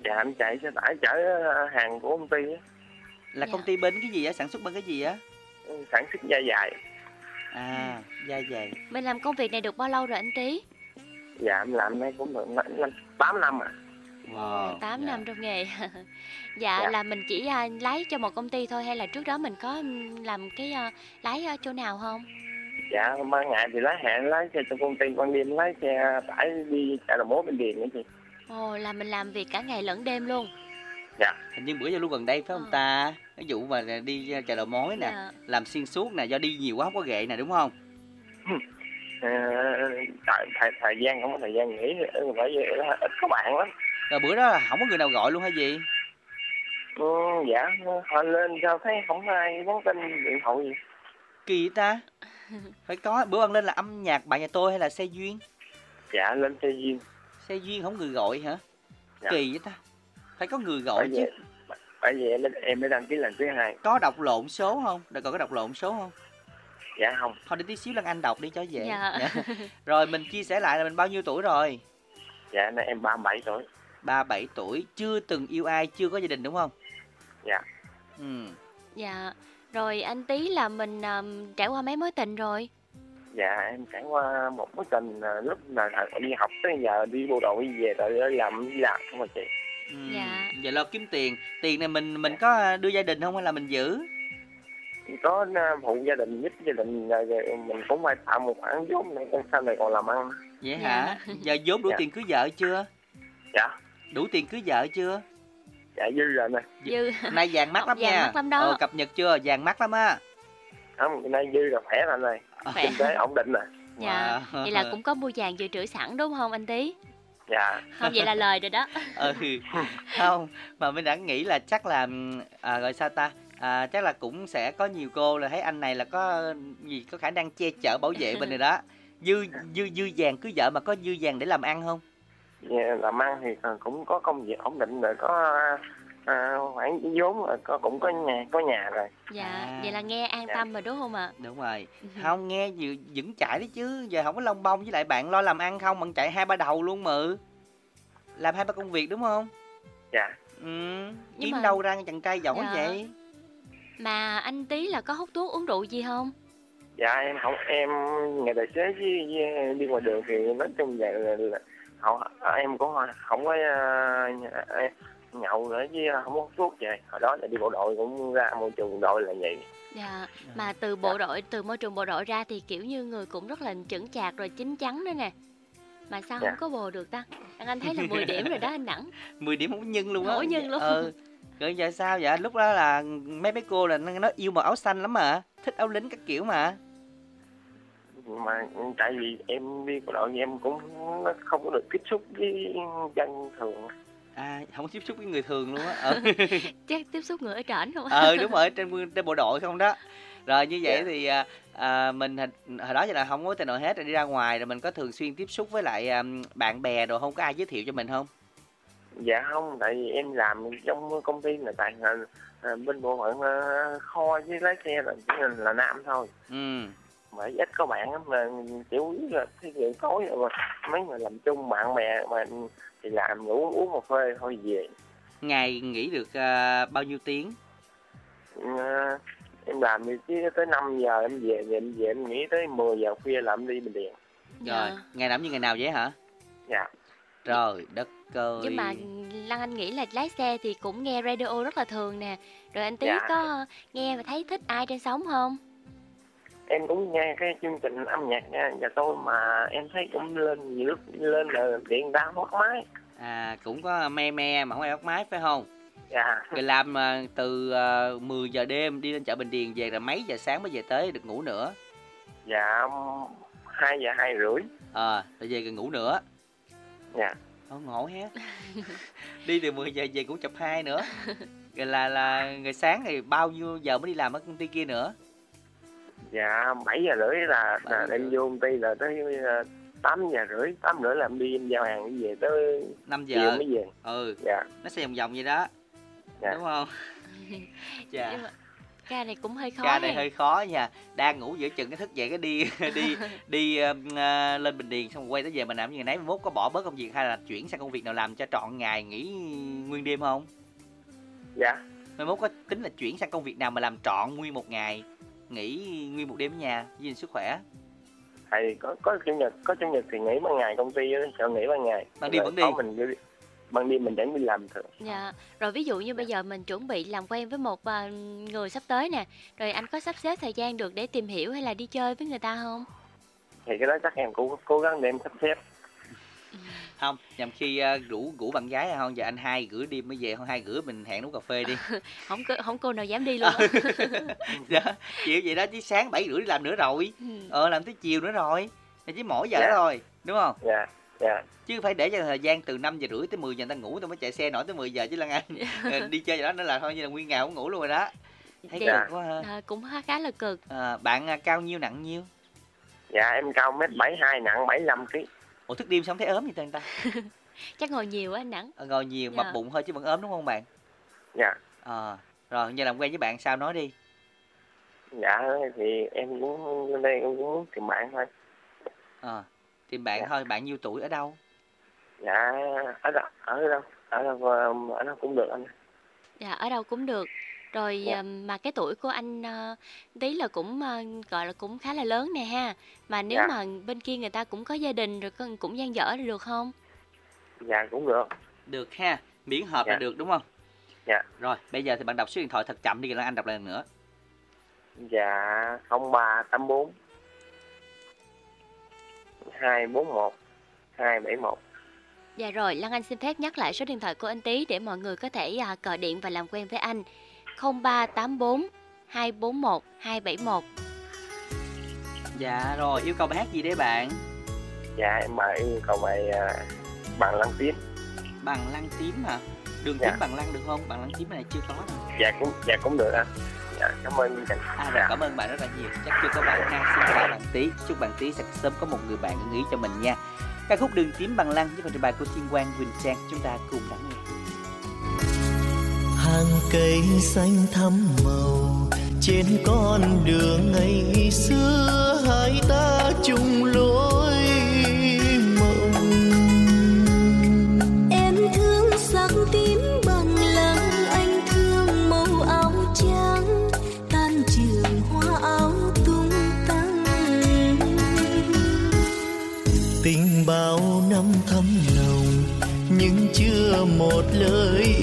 Dạ em chạy xe tải chở ờ, hàng của công ty á. Là Dạ. công ty bên cái gì á? Sản xuất bên cái gì á? Sản xuất da dày à da dày Mình làm công việc này được bao lâu rồi anh Tý? dạ em làm đây cũng được năm năm- tám năm à wow 8 dạ. năm trong nghề. dạ, Dạ. là mình chỉ à, lái cho một công ty thôi hay là trước đó mình có làm cái à, lái ở chỗ nào không? dạ ban ngày thì lái hẹn lái xe cho công ty ban đêm lái xe tải đi chợ đầu mối bên điền nữa chị Ồ, là mình làm việc cả ngày lẫn đêm luôn. dạ hình như bữa giờ luôn gần đây phải không Ờ. ta cái vụ mà đi chợ đầu mối nè Dạ. làm xuyên suốt nè do đi nhiều quá không có ghệ nè đúng không Ờ, thời, thời, thời gian không có thời gian nghỉ bởi vì ít có bạn lắm rồi bữa đó là không có người nào gọi luôn hay gì? Ừ, dạ họ lên sao thấy không ai nhắn tin điện thoại gì. Kỳ vậy ta? Phải có bữa ăn lên là âm nhạc bạn nhà tôi hay là xe duyên? Dạ lên xe duyên. Xe duyên không người gọi hả? Dạ. kỳ vậy ta? Phải có người gọi bởi chứ. bởi vì em, em mới đăng ký lần thứ hai. Có đọc lộn số không? Rồi còn có đọc lộn số không? Dạ không. Thôi để tí xíu Lan Anh đọc đi cho dễ. Dạ. rồi mình chia sẻ lại là mình bao nhiêu tuổi rồi? Dạ nay em 37 tuổi 37 tuổi chưa từng yêu ai chưa có gia đình đúng không? Dạ. Ừ. Dạ. Rồi anh Tý là mình à, trải qua mấy mối tình rồi? dạ em trải qua một mối tình à, lúc là đi học tới giờ đi bộ đội về rồi làm đi làm không mà chị. Ừ, Dạ. vậy lo kiếm tiền. Tiền này mình mình có đưa gia đình không hay là mình giữ? Có à, phụ gia đình giúp gia đình rồi, rồi mình cũng phải tạo một khoản vốn để con sau này còn làm ăn. Vậy Dạ. hả? Giờ vốn đủ Dạ. tiền cưới vợ chưa? Dạ đủ tiền cưới vợ chưa dạ dư rồi nè Dư. nay vàng mắc lắm Vàng nha mắc lắm đó. ờ, cập nhật chưa vàng mắc lắm á không nay dư rồi khỏe rồi này Khỏe. kinh tế ổn định rồi Dạ. Wow. Vậy là cũng có mua vàng dự trữ sẵn đúng không anh Tý? dạ Không vậy là lời rồi đó. ừ không mà mình đã nghĩ là chắc là à, gọi sao ta à, chắc là cũng sẽ có nhiều cô là thấy anh này là có gì có khả năng che chở bảo vệ bên này đó dư dư dư vàng cưới vợ mà có dư vàng để làm ăn không làm ăn thì còn cũng có công việc ổn định rồi có à, khoản vốn rồi có cũng có nhà có nhà rồi Dạ, À. vậy là nghe an Dạ. tâm rồi đúng không ạ? đúng rồi không nghe dự vững chãi đấy chứ giờ không có lông bông với lại bạn lo làm ăn không bạn chạy hai ba đầu luôn mà làm hai ba công việc đúng không dạ ừ kiếm mà- đâu ra chàng trai giỏi Dạ. vậy Mà anh Tý là có hút thuốc uống rượu gì không? dạ em không em nghề tài xế với, với đi ngoài đường thì nói chung vậy là, là họ em cũng không có uh, nhậu nữa chứ không có thuốc vậy hồi đó là đi bộ đội cũng ra môi trường đội là vậy Dạ, mà từ bộ đội, từ môi trường bộ đội ra thì kiểu như người cũng rất là chững chạc rồi chín chắn nữa nè. Mà sao Dạ. không có bồ được ta? Anh anh thấy là 10 điểm rồi đó anh Đẳng. 10 điểm không nhân luôn á Không nhân luôn. ừ rồi giờ sao vậy lúc đó là mấy mấy cô là nó nó yêu màu áo xanh lắm mà thích áo lính các kiểu mà mà tại vì em đi bộ đội thì em cũng không có được tiếp xúc với dân thường à không có tiếp xúc với người thường luôn á ừ. Chắc tiếp xúc người ở trển không? ờ đúng rồi trên trên bộ đội không đó rồi như vậy Dạ. thì à, à, mình hồi, hồi đó giờ là không có tình nào hết rồi đi ra ngoài rồi mình có thường xuyên tiếp xúc với lại à, bạn bè rồi không có ai giới thiệu cho mình không dạ không tại vì em làm trong công ty là tại là, à, bên bộ phận kho với lái xe là chỉ là, là nam thôi ừ mà ít có bạn lắm mà chủ yếu là thi viện tối rồi mà mấy người làm chung bạn bè mà thì làm uống uống một phê thôi về. Ngày nghỉ được à, bao nhiêu tiếng? À, em làm thì chứ tới 5 giờ em về về em về em nghỉ tới 10 giờ khuya là em đi bình điện rồi ngày nào như ngày nào vậy hả? Dạ. Trời đất ơi. Nhưng mà Lăng Anh nghĩ là lái xe thì cũng nghe radio rất là thường nè. Rồi anh Tý Dạ. có nghe và thấy thích ai trên sóng không? Em cũng nghe cái chương trình âm nhạc nha nhà tôi mà em thấy cũng lên nhiều lúc lên là điện đá hót máy. À cũng có me me mà không ai bắt máy phải không? Dạ. Rồi làm à, từ à, 10 giờ đêm đi lên chợ Bình Điền về là mấy giờ sáng mới về tới được ngủ nữa? Dạ hai giờ hai rưỡi. Ờ rồi về gần ngủ nữa. Dạ. Ồ, ngộ hết đi từ 10 giờ về ngủ chập hai nữa. Rồi là là ngày sáng thì bao nhiêu giờ mới đi làm ở công ty kia nữa dạ 7 giờ rưỡi là, là Bảy em vô công ty là tới ờ, 8 giờ rưỡi 8 rưỡi là em đi em giao hàng đi về tới 5 chiều giờ. mới về. Ừ. Dạ. Nó sẽ vòng vòng vậy đó. Dạ. đúng không? Dạ. Nhưng mà ca này cũng hơi khó ca này hơi khó nha. Đang ngủ giữa chừng cái thức dậy cái đi đi đi à, lên bình điền xong quay tới về mình làm như ngày nấy mốt có bỏ bớt công việc hay là chuyển sang công việc nào làm cho trọn ngày nghỉ nguyên đêm không? Dạ. Mai mốt có tính là chuyển sang công việc nào mà làm trọn nguyên một ngày nghỉ nguyên một đêm ở nhà giữ gìn sức khỏe thì có có chủ nhật có chủ nhật thì nghỉ ban ngày công ty sợ nghỉ ban ngày Ban đêm Rồi vẫn đi. mình đi ban đêm mình vẫn đi làm thường Dạ. Rồi ví dụ như bây giờ mình chuẩn bị làm quen với một à, người sắp tới nè, rồi anh có sắp xếp thời gian được để tìm hiểu hay là đi chơi với người ta không? thì cái đó chắc em cũng cố gắng để em sắp xếp không nhằm khi uh, rủ rủ bạn gái hay không giờ anh hai rửa đêm mới về không hai rửa mình hẹn uống cà phê đi Không có không cô nào dám đi luôn. á. đó chịu vậy đó chứ sáng bảy rưỡi đi làm nữa rồi Ừ. ờ làm tới chiều nữa rồi chỉ mỗi giờ Dạ. đó thôi đúng không dạ dạ chứ phải để cho thời gian từ 5 giờ rưỡi tới 10 giờ người ta ngủ tôi mới chạy xe nổi tới 10 giờ chứ Lan Anh Ờ, đi chơi vậy đó nữa là thôi như là nguyên ngày không ngủ luôn rồi đó thấy Dạ. cực quá ha À, cũng khá khá là cực. à, bạn à, cao nhiêu nặng nhiêu dạ em cao mét bảy hai nặng 75 kg ủa thức đêm sống thấy ốm như tên ta Chắc ngồi nhiều á anh Nắng. Ờ, ngồi nhiều Dạ. mập bụng thôi chứ vẫn ốm đúng không bạn dạ ờ rồi giờ làm quen với bạn sao nói đi dạ thì em cũng lên đây em muốn tìm bạn thôi ờ tìm bạn Dạ. thôi bạn nhiêu tuổi ở đâu dạ ở đâu ở đâu ở đâu ờ, ở đâu cũng được anh Dạ ở đâu cũng được. Rồi Dạ. à, mà cái tuổi của anh à, tí là cũng à, gọi là cũng khá là lớn nè ha. Mà nếu Dạ. mà bên kia người ta cũng có gia đình rồi cũng gian dở được không? dạ cũng được được ha miễn hợp là Dạ. được đúng không Dạ. rồi bây giờ thì bạn đọc số điện thoại thật chậm đi Lan Anh đọc lại lần nữa dạ không ba tám bốn hai bốn một hai bảy một Dạ rồi, Lan Anh xin phép nhắc lại số điện thoại của anh Tý để mọi người có thể à, gọi điện và làm quen với anh. 0384 241 271. Dạ rồi yêu cầu bài hát gì đấy bạn dạ em mời yêu cầu bài à, bằng lăng tím bằng lăng tím hả đường Dạ. tím bằng lăng được không bằng lăng tím này chưa có đâu dạ cũng dạ cũng được anh dạ cảm ơn trình À, dạ. cảm ơn bạn rất là nhiều. Chắc chưa có bạn ha. Xin chào bạn tí. Chúc bạn tí sẽ sớm có một người bạn ưng ý cho mình nha. Ca khúc Đường tím bằng lăng với phần trình bày của Thiên Quang Quỳnh Trang chúng ta cùng lắng nghe. Hàng cây xanh thắm màu. Trên con đường ngày xưa hai ta chung lối mộng. Em thương sắc tím bằng lăng Anh thương màu áo trắng. Tan trường hoa áo tung tăng. Tình bao năm thắm nồng nhưng chưa một lời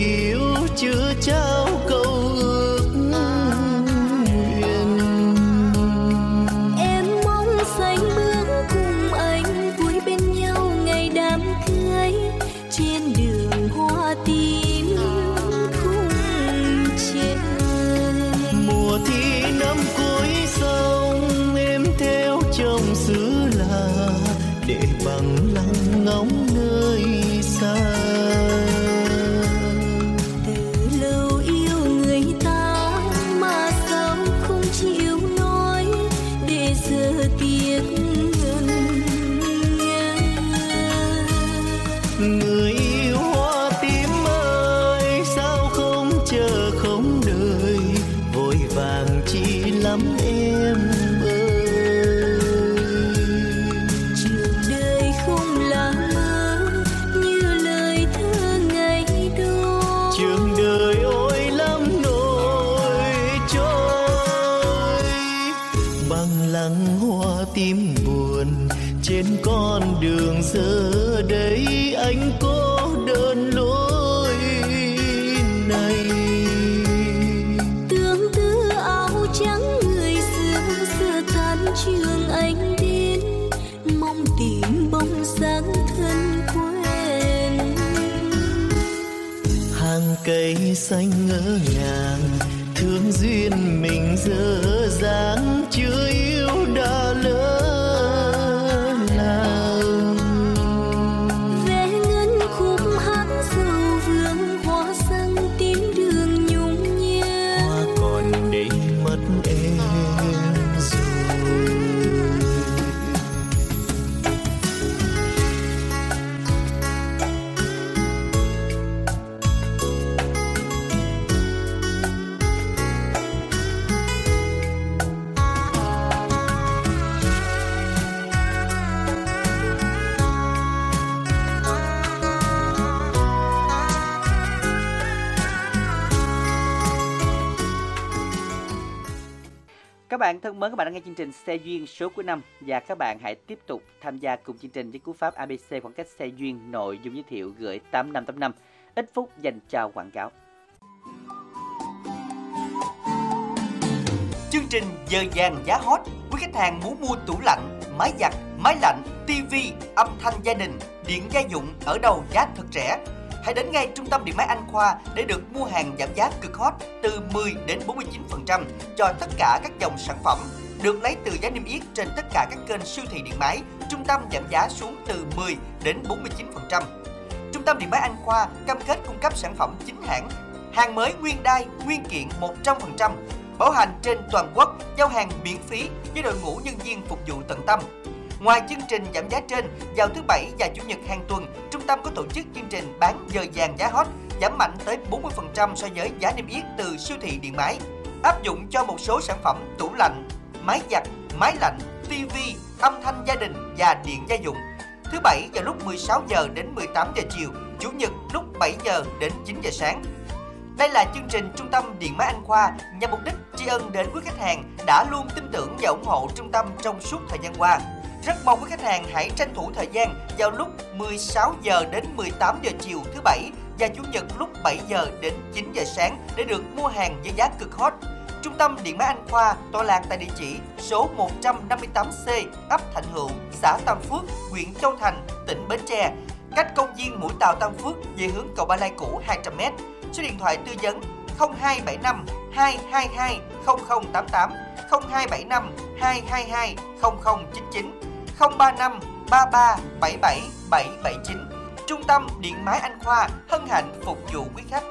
thân mến, các bạn đang nghe chương trình Xe duyên số cuối năm và các bạn hãy tiếp tục tham gia cùng chương trình với cú pháp ABC khoảng cách xe duyên nội dung giới thiệu gửi 8585. Ít phút dành cho quảng cáo. Chương trình giờ vàng giá hot. Quý khách hàng muốn mua tủ lạnh, máy giặt, máy lạnh, tivi, âm thanh gia đình, điện gia dụng ở đâu giá thật rẻ. Hãy đến ngay trung tâm điện máy Anh Khoa để được mua hàng giảm giá cực hot từ 10 đến 49% cho tất cả các dòng sản phẩm được lấy từ giá niêm yết trên tất cả các kênh siêu thị điện máy. Trung tâm giảm giá xuống từ 10 đến 49%. Trung tâm điện máy Anh Khoa cam kết cung cấp sản phẩm chính hãng, hàng mới nguyên đai, nguyên kiện 100%, bảo hành trên toàn quốc, giao hàng miễn phí với đội ngũ nhân viên phục vụ tận tâm. Ngoài chương trình giảm giá trên, vào thứ Bảy và Chủ nhật hàng tuần, trung tâm có tổ chức chương trình bán giờ vàng giá hot giảm mạnh tới 40% so với giá niêm yết từ siêu thị điện máy. Áp dụng cho một số sản phẩm tủ lạnh, máy giặt, máy lạnh, tivi, âm thanh gia đình và điện gia dụng. Thứ Bảy vào lúc 16 giờ đến 18 giờ chiều, Chủ nhật lúc 7 giờ đến 9 giờ sáng. Đây là chương trình Trung tâm Điện máy Anh Khoa nhằm mục đích tri ân đến quý khách hàng đã luôn tin tưởng và ủng hộ trung tâm trong suốt thời gian qua. Rất mong quý khách hàng hãy tranh thủ thời gian vào lúc 16 giờ đến 18 giờ chiều thứ bảy và chủ nhật lúc 7 giờ đến 9 giờ sáng để được mua hàng với giá cực hot. Trung tâm Điện máy Anh Khoa tọa lạc tại địa chỉ số 158C, ấp Thạnh Hữu, xã Tam Phước, huyện Châu Thành, tỉnh Bến Tre, cách công viên Mũi Tàu Tam Phước về hướng cầu Ba Lai cũ 200m. Số điện thoại tư vấn 0275 222 0088 0275 222 0099 035 33 77 779 Trung tâm Điện máy Anh Khoa hân hạnh phục vụ quý khách.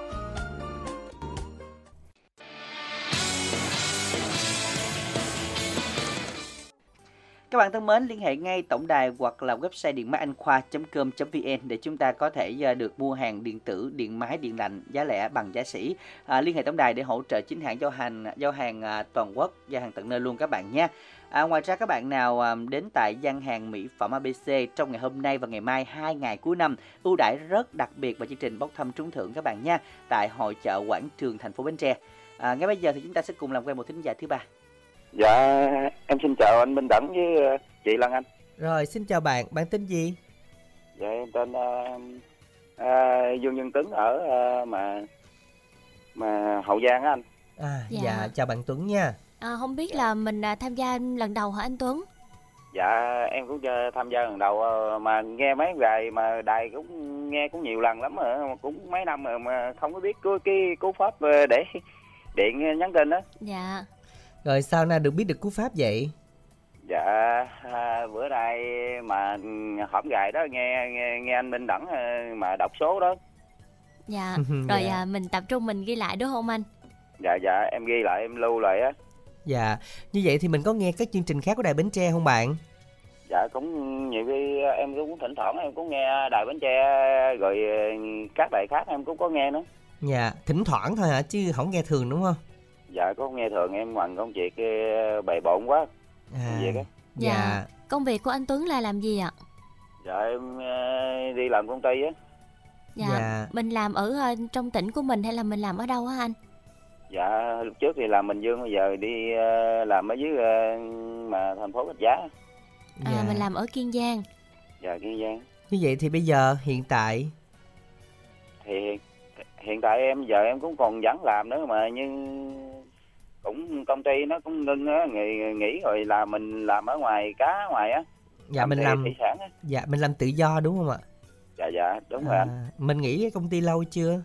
Các bạn thân mến, liên hệ ngay tổng đài hoặc là website điện máy anh khoa.com.vn để chúng ta có thể ờ, được mua hàng điện tử, điện máy, điện lạnh giá lẻ bằng giá sỉ. À, liên hệ tổng đài để hỗ trợ chính hãng giao hàng giao hàng ờ, toàn quốc, giao hàng tận nơi luôn các bạn nha. À, ngoài ra các bạn nào à, đến tại gian hàng mỹ phẩm ABC trong ngày hôm nay và ngày mai hai ngày cuối năm ưu đãi rất đặc biệt và chương trình bốc thăm trúng thưởng các bạn nha tại hội chợ Quảng Trường thành phố Bến Tre. À, ngay bây giờ thì chúng ta sẽ cùng làm quen một thính giả thứ ba. Dạ, em xin chào anh Minh Đẳng với ờ, chị Lan Anh. Rồi, xin chào bạn, bạn tên gì? Dạ, em tên uh, uh, Dương Nhân Tuấn ở uh, mà mà Hậu Giang á anh. À, Dạ. dạ. chào bạn Tuấn nha. À, không biết là mình à, tham gia lần đầu hả anh Tuấn? Dạ, em cũng ờ, tham gia lần đầu ờ, mà nghe mấy ngày mà đài cũng nghe cũng nhiều lần lắm rồi, mà cũng mấy năm rồi mà không có biết cái cái cú pháp để điện nhắn tin đó. Dạ. Rồi sao nay được biết được cú pháp vậy? Dạ, à, bữa nay mà hổm gài đó nghe nghe, nghe anh Minh Đẳng mà đọc số đó. Dạ. Rồi Dạ. à, mình tập trung mình ghi lại đúng không anh? Dạ dạ, em ghi lại em lưu lại á. Dạ, như vậy thì mình có nghe các chương trình khác của Đài Bến Tre không bạn? dạ cũng nhiều khi em cũng thỉnh thoảng em cũng nghe đài bến tre rồi ờ, các đài khác em cũng có nghe nữa Dạ, thỉnh thoảng thôi hả chứ không nghe thường đúng không? dạ có nghe thường em bằng công việc ờ, bề bộn quá À, việc á dạ. Công việc của anh Tuấn là làm gì ạ? dạ em ờ, đi làm công ty á Dạ. Dạ. Mình làm ở trong tỉnh của mình hay là mình làm ở đâu hả anh? Dạ lúc trước thì làm bình dương bây giờ đi ờ, làm ở dưới ờ, mà thành phố bạch giá À, dạ. mình làm ở Kiên Giang. dạ kiên giang Như vậy thì bây giờ hiện tại thì hiện, tại em giờ em cũng còn vẫn làm nữa mà nhưng cũng công ty nó cũng ngưng á nghỉ, nghỉ rồi là mình làm ở ngoài cá ngoài á dạ mình thủy- làm sản á dạ mình làm tự do đúng không ạ? dạ dạ đúng rồi anh À, mình nghỉ cái công ty lâu chưa?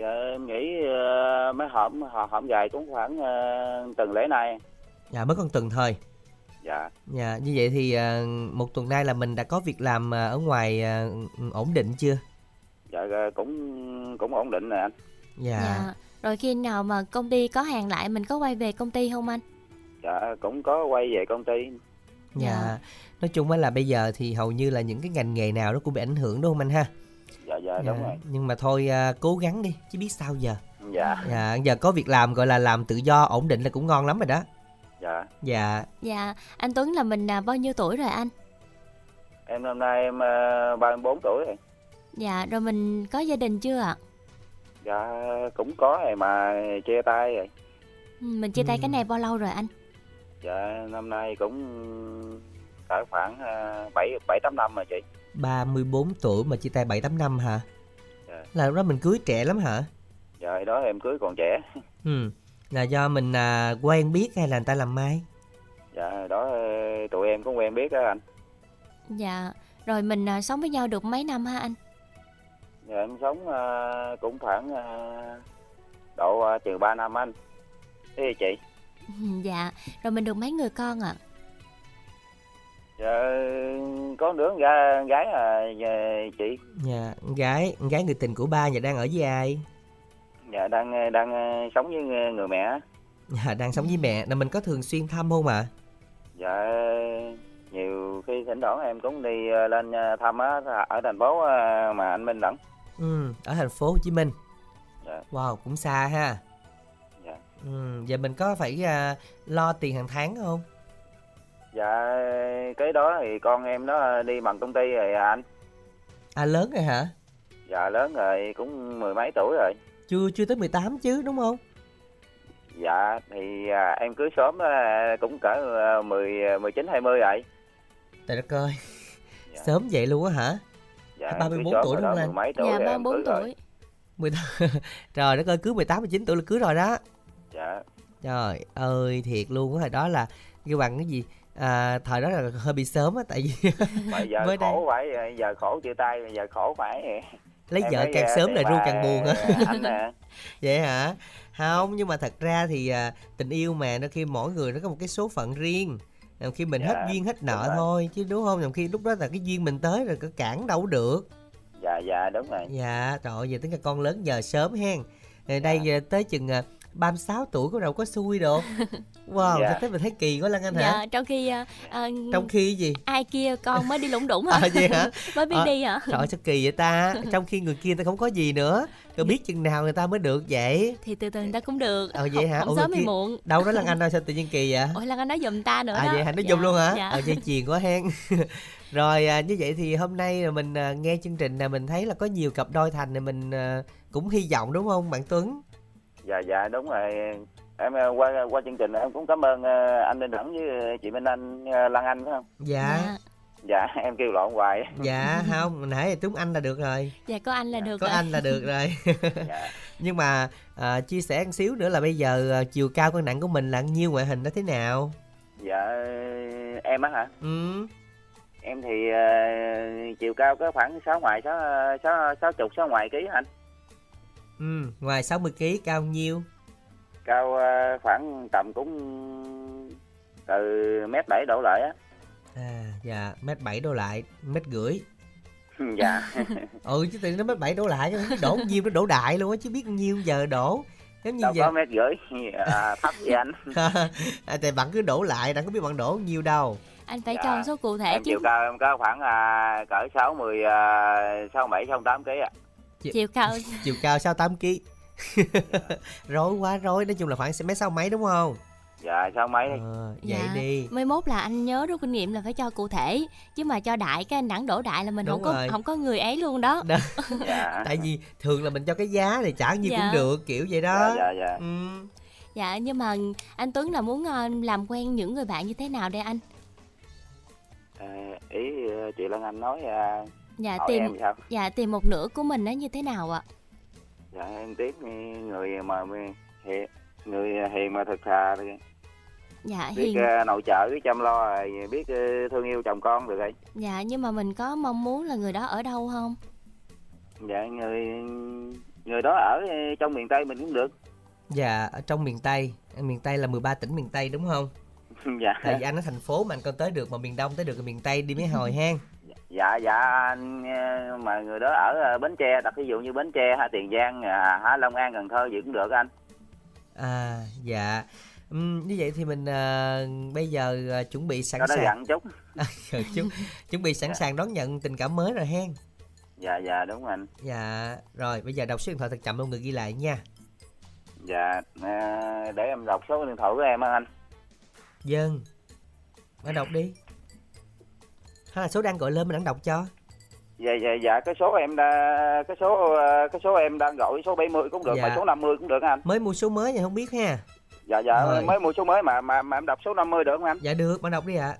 Dạ em nghĩ ờ, mấy hổm họ hổm dài cũng khoảng uh, tuần lễ nay. Dạ mới còn tuần thôi. Dạ. Dạ, như vậy thì à, một tuần nay là mình đã có việc làm à, ở ngoài à, ổn định chưa? Dạ cũng cũng ổn định nè anh. Dạ. Dạ. Rồi khi nào mà công ty có hàng lại mình có quay về công ty không anh? Dạ cũng có quay về công ty. Dạ. Nói chung á là bây giờ thì hầu như là những cái ngành nghề nào nó cũng bị ảnh hưởng đúng không anh ha? Dạ dạ đúng rồi. Nhưng mà thôi à, cố gắng đi chứ biết sao giờ. Dạ. Dạ, giờ có việc làm gọi là làm tự do ổn định là cũng ngon lắm rồi đó. Dạ. Dạ. Dạ. Anh Tuấn là mình à, bao nhiêu tuổi rồi anh? Em năm nay em uh, 34 tuổi rồi. Dạ. Rồi mình có gia đình chưa ạ? Dạ cũng có rồi mà chia tay rồi. Ừ, Mình chia tay Ừ. cái này bao lâu rồi anh? dạ năm nay cũng cỡ khoảng à, bảy bảy tám năm rồi chị 34 tuổi mà chia tay 7 8 năm hả? Dạ. Là lúc đó mình cưới trẻ lắm hả? dạ hồi đó em cưới còn trẻ Ừ. Là do mình à, quen biết hay là người ta làm mai? dạ hồi đó ờ, tụi em cũng quen biết á anh Dạ, rồi mình à, sống với nhau được mấy năm ha anh? dạ em sống à, cũng khoảng à, độ à, chừng ba năm anh thế chị Dạ, rồi mình được mấy người con ạ? Dạ có đứa con gái, à dạ, chị Dạ, gái, gái người tình của ba nhà đang ở với ai? dạ đang đang ờ, sống với người người mẹ Dạ, đang sống với mẹ. Là mình có thường xuyên thăm không ạ? dạ nhiều khi thỉnh thoảng em cũng đi ờ, lên ờ, thăm á ở thành phố ờ, mà anh Minh lẫn Ừ, ở thành phố Hồ Chí Minh. Dạ. Wow, cũng xa ha. Dạ. Ừ, vậy mình có phải à, lo tiền hàng tháng không? Dạ cái đó thì con em nó đi bằng công ty rồi à anh À lớn rồi hả? dạ lớn rồi cũng mười mấy tuổi rồi Chưa chưa tới 18 chứ đúng không? dạ thì à, em cưới sớm á, cũng cỡ à, mười mười chín hai mươi rồi Trời đất ơi. Sớm vậy luôn á hả? dạ À, 34 cưới sớm tuổi đúng không anh? mười mấy tuổi Dạ, em 34 cưới rồi. tuổi. 18 Trời đất ơi cưới 18 19 tuổi là cưới rồi đó. dạ Trời ơi thiệt luôn á hồi đó là kêu bằng cái gì? À, thời đó là hơi bị sớm á tại vì mà giờ Mới đây. khổ phải giờ khổ chia tay giờ khổ phải. Lấy Em vợ càng à, sớm là ru càng buồn á. anh nè. Vậy hả? Không nhưng mà thật ra thì à, tình yêu mà nó khi mỗi người nó có một cái số phận riêng. Nhiều khi mình Dạ, hết duyên hết nợ thôi chứ đúng không? Nhiều khi lúc đó là cái duyên mình tới rồi có cản đâu được. Dạ dạ đúng rồi. Dạ trời ơi giờ tính là con lớn giờ sớm hen. Đây giờ tới chừng à, 36 tuổi có đâu có xui được wow Dạ. sao thấy mình thấy kỳ quá Lan Anh hả Dạ, trong khi à, à, trong khi gì ai kia con mới đi lủng đủng hả? à, vậy hả mới biết Ờ, đi hả? trời ơi sao kỳ vậy ta trong khi người kia ta không có gì nữa rồi biết chừng nào người ta mới được vậy Thì từ từ người ta cũng được. ờ vậy hả Không Ủa, sớm người hay kia- muộn. đâu đó Lan Anh ơi sao tự nhiên kỳ vậy Ôi Lan Anh nói giùm ta nữa à đó. vậy hả nó Dạ, dùng luôn hả Dạ. ờ dây chuyền quá hen rồi à, như vậy thì hôm nay là mình à, nghe chương trình là mình thấy là có nhiều cặp đôi thành thì mình à, cũng hy vọng đúng không bạn Tuấn dạ dạ đúng rồi. Em ờ, qua qua chương trình em cũng cảm ơn ờ, anh Minh Đẳng với chị Minh Anh ờ, Lan Anh phải không? Dạ. Dạ. Em kêu lộn hoài. Dạ không mình hãy Tuấn Anh là được rồi. Dạ có anh là được có rồi. anh là được rồi. Nhưng mà à, chia sẻ một xíu nữa là bây giờ à, chiều cao cân nặng của mình là nhiêu ngoại hình nó thế nào? Dạ em á hả? Ừ. Em thì ờ, chiều cao có khoảng sáu ngoài sáu sáu sáu chục sáu ngoài ký anh ừ ngoài 60 kg cao nhiêu? Cao ờ, khoảng tầm cũng từ mét bảy đổ lại á. À dạ mét bảy đổ lại mét rưỡi. Dạ. Ừ chứ tự nó mét bảy đổ lại chứ đổ nhiêu nó đổ đại luôn á chứ biết nhiêu giờ đổ. Giống như đâu giờ có mét rưỡi à, thấp vậy anh. À, tại bạn cứ đổ lại bạn có biết bạn đổ nhiêu đâu. Anh phải Dạ. cho số cụ thể em chứ. chiều cao em có khoảng à, cỡ sáu mươi à, sáu bảy sáu tám ký ạ Chiều cao chiều cao 68 kg rối quá rối nói chung là khoảng mét sáu mấy đúng không dạ sáu mấy ờ, vậy Dạ. đi Mới mốt là anh nhớ rút kinh nghiệm là phải cho cụ thể chứ mà cho đại cái anh đẳng đổ đại là mình Đúng không có rồi. không có người ấy luôn đó. Đó. dạ tại vì thường là mình cho cái giá thì trả nhiêu Dạ. cũng được kiểu vậy đó dạ dạ ừ. Dạ nhưng mà anh Tuấn là muốn ờ, làm quen những người bạn như thế nào đây anh? à, ý ờ, chị Lan Anh nói à, Dạ hỏi tìm em sao dạ tìm một nửa của mình nó như thế nào ạ? dạ em tiếp người mà hiền người hiền mà thật thà thì Dạ biết hiền. ờ, nội trợ biết chăm lo rồi biết ờ, thương yêu chồng con được rồi Dạ nhưng mà mình có mong muốn là người đó ở đâu không? dạ người người đó ở ờ, trong miền tây mình cũng được dạ ở trong miền tây miền tây là 13 tỉnh miền tây đúng không dạ. Tại vì anh ở thành phố mà anh còn tới được mà miền đông tới được miền tây đi mấy hồi hen? Dạ dạ anh ờ, mà người đó ở ờ, bến tre đặt ví dụ như bến tre hay tiền giang à, hả long an cần thơ gì cũng được anh. À dạ. Ừm, như vậy thì mình à, bây giờ à, chuẩn bị sẵn sàng. dặn chút. À, chút chuẩn bị sẵn sàng đón nhận tình cảm mới rồi hen? Dạ dạ đúng anh. Dạ rồi bây giờ đọc số điện thoại thật chậm luôn người ghi lại nha. Dạ ờ, để em đọc số điện thoại của em anh dân. Bạn đọc đi. Hay là số đang gọi lên mình đang đọc cho. Dạ dạ dạ cái số em đã cái số ờ, cái số em đang gọi số 70 cũng được Dạ. mà số 50 cũng được anh? Mới mua số mới thì không biết ha. Dạ dạ Rồi. mới mua số mới mà mà mà em đọc số 50 được không anh? Dạ được bạn đọc đi ạ.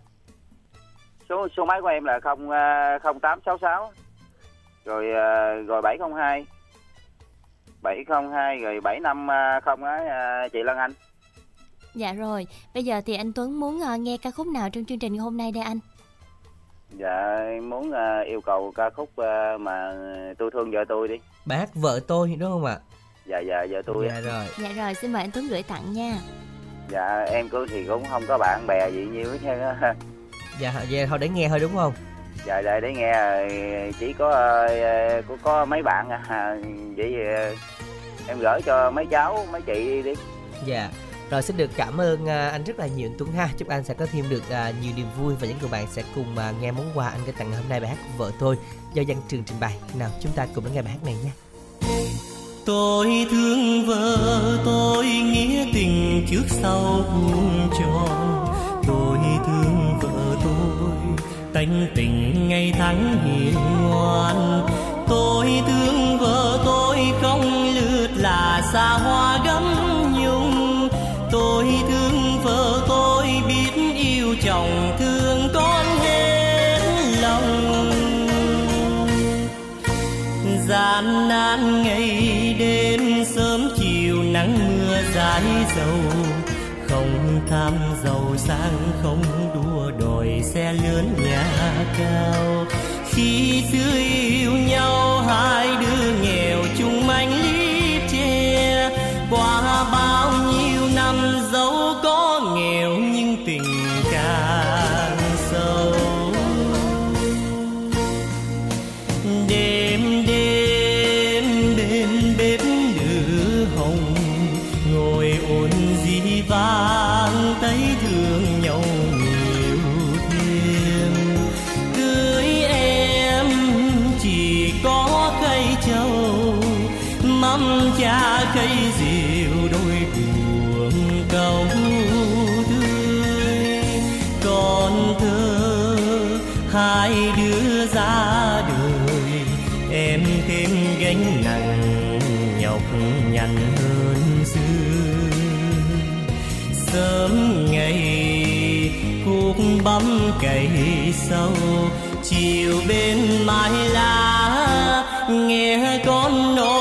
Số số máy của em là không à, không tám sáu sáu. Rồi à, rồi bảy không hai. bảy không hai rồi bảy năm không á à, chị Lan Anh Dạ rồi, bây giờ thì anh Tuấn muốn ờ, nghe ca khúc nào trong chương trình ngày hôm nay đây anh? dạ em muốn à, yêu cầu ca khúc à, mà tôi thương vợ tôi đi. Hát vợ tôi đúng không ạ? Dạ dạ vợ tôi dạ rồi. Dạ rồi, xin mời anh Tuấn gửi tặng nha. dạ em cứ thì cũng không có bạn bè gì nhiều hết trơn á. Dạ dạ thôi để nghe thôi đúng không? Dạ để để nghe rồi chỉ có ờ, có, có mấy bạn à. Vậy ờ, em gửi cho mấy cháu mấy chị đi đi. Dạ. Rồi xin được cảm ơn à, anh rất là nhiều, anh Tuấn ha. Chúc anh sẽ có thêm được à, nhiều niềm vui và những người bạn sẽ cùng à, nghe món quà anh gửi tặng hôm nay bài hát vợ tôi do Dân Trường trình bày. Nào, chúng ta cùng lắng nghe bài hát này nha. Tôi thương vợ tôi nghĩa tình trước sau vuông tròn Tôi thương vợ tôi tánh tình ngày tháng hiền ngoan Tôi thương vợ tôi không lướt là xa hoa sâu không tham giàu sang không đua đòi xe lớn nhà cao. Khi xưa cây sâu chiều bên mái lá nghe con nói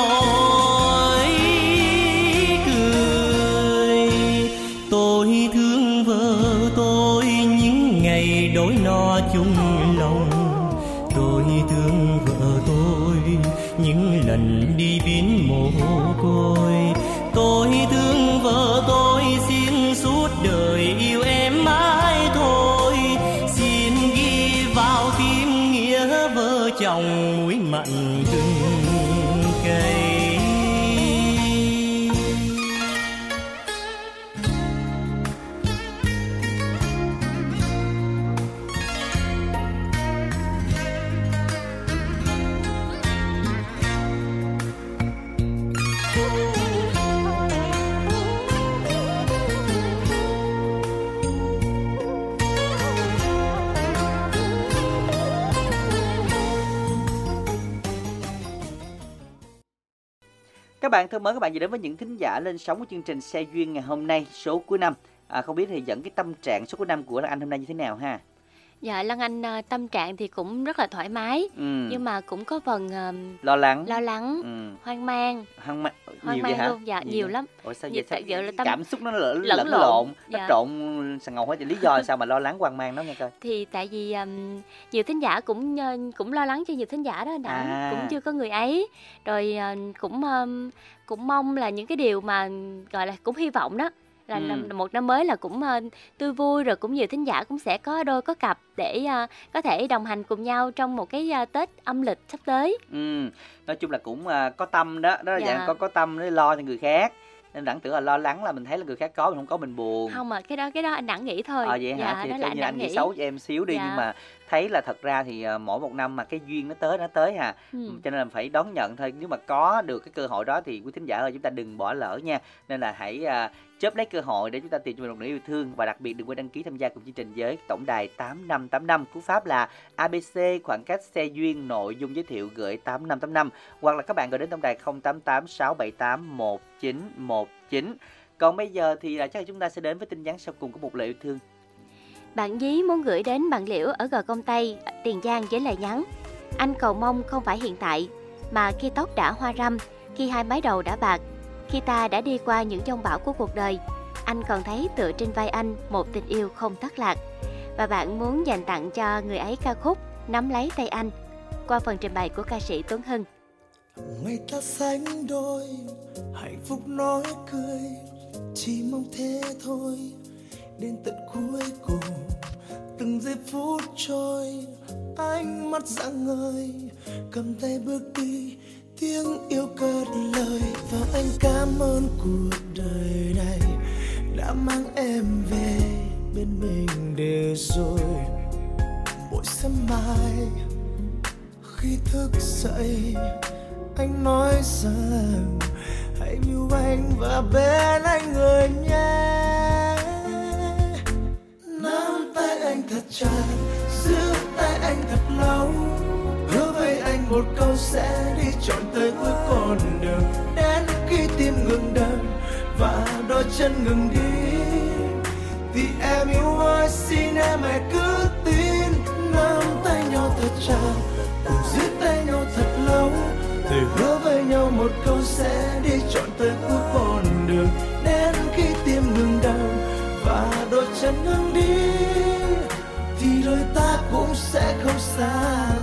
Các bạn thân mến, các bạn vừa đến với những thính giả lên sóng của chương trình Xe Duyên ngày hôm nay, số cuối năm. À, không biết thì dẫn cái tâm trạng số cuối năm của Anh hôm nay như thế nào ha? Dạ Lan Anh ờ, tâm trạng thì cũng rất là thoải mái, Ừ. nhưng mà cũng có phần ờ, Lo lắng. lo lắng, Ừ. hoang mang. Hoang mang, Hoang nhiều mang vậy hả? luôn, dạ, nhiều vậy? lắm. Ủa sao Nhiều vậy? Sao tại vì là tâm- Cảm xúc nó lẫn, lẫn lộn, lộn, nó dạ. trộn sàn ngầu hết. Lý do sao mà lo lắng hoang mang đó nghe coi? Thì tại vì ừm, nhiều thính giả cũng ờ, cũng lo lắng cho nhiều thính giả đó anh Đặng, À. cũng chưa có người ấy. Rồi ờ, cũng ừm, cũng mong là những cái điều mà gọi là cũng hy vọng đó là Ừ. năm- một năm mới là cũng ờ, tươi vui rồi cũng nhiều thính giả cũng sẽ có đôi có cặp để ờ, có thể đồng hành cùng nhau trong một cái ờ, Tết âm lịch sắp tới. Ừ. Nói chung là cũng à, có tâm đó, đó là Dạ. dạng có có tâm để lo cho người khác. Nên đẳng tưởng là lo lắng là mình thấy là người khác có mình không có mình buồn. Không mà cái đó cái đó anh Đặng nghĩ thôi. Ờ vậy hả? Dạ, thì đó theo là như anh nghĩ xấu cho em xíu đi Dạ. nhưng mà thấy là thật ra thì à, mỗi một năm mà cái duyên nó tới nó tới hà. Ừ. Cho nên là phải đón nhận thôi. Nếu mà có được cái cơ hội đó thì quý thính giả ơi chúng ta đừng bỏ lỡ nha. Nên là hãy à, chớp lấy cơ hội để chúng ta tìm cho mình một nửa yêu thương và đặc biệt đừng quên đăng ký tham gia cùng chương trình với tổng đài 8585 cú pháp là ABC khoảng cách xe duyên nội dung giới thiệu gửi 8585 hoặc là các bạn gọi đến tổng đài 088 678 1919 Còn bây giờ thì là chắc là chúng ta sẽ đến với tin nhắn sau cùng của một lời yêu thương. Bạn Dí muốn gửi đến bạn Liễu ở Gò Công Tây, Tiền Giang với lời nhắn. Anh cầu mong không phải hiện tại, mà khi tóc đã hoa râm, khi hai mái đầu đã bạc, khi ta đã đi qua những dông bão của cuộc đời, anh còn thấy tựa trên vai anh một tình yêu không thất lạc. Và bạn muốn dành tặng cho người ấy ca khúc Nắm lấy tay anh qua phần trình bày của ca sĩ Tuấn Hưng. ngày ta sánh đôi hạnh phúc nói cười chỉ mong thế thôi đến tận cuối cùng từng giây phút trôi ánh mắt dạng ngời cầm tay bước đi tiếng yêu cất lời và anh cảm ơn cuộc đời này đã mang em về bên mình để rồi mỗi sớm mai khi thức dậy, anh nói rằng hãy yêu anh và bên anh người nhé. Nắm tay anh thật chặt, giữ tay anh thật lâu một câu sẽ đi trọn tới cuối con đường. Đến khi tim ngừng đập và đôi chân ngừng đi, thì em yêu ơi xin em hãy cứ tin. Nắm tay nhau thật chặt, cùng giữ tay nhau thật lâu. Thề hứa với nhau một câu sẽ đi trọn tới cuối con đường. Đến khi tim ngừng đau và đôi chân ngừng đi, thì đôi ta cũng sẽ không xa.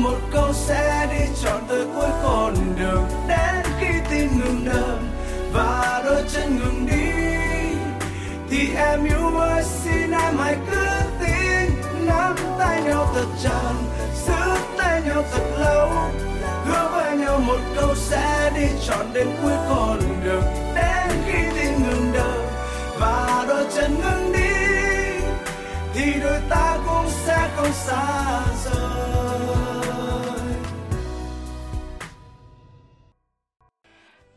Một câu sẽ đi trọn tới cuối con đường. Đến khi tim ngừng đập và đôi chân ngừng đi, thì em yêu ơi, xin em hãy cứ tin. Nắm tay nhau thật chặt, giữ tay nhau thật lâu. Hứa với nhau một câu sẽ đi trọn đến cuối con đường. Đến khi tim ngừng đập và đôi chân ngừng đi, thì đôi ta cũng sẽ không xa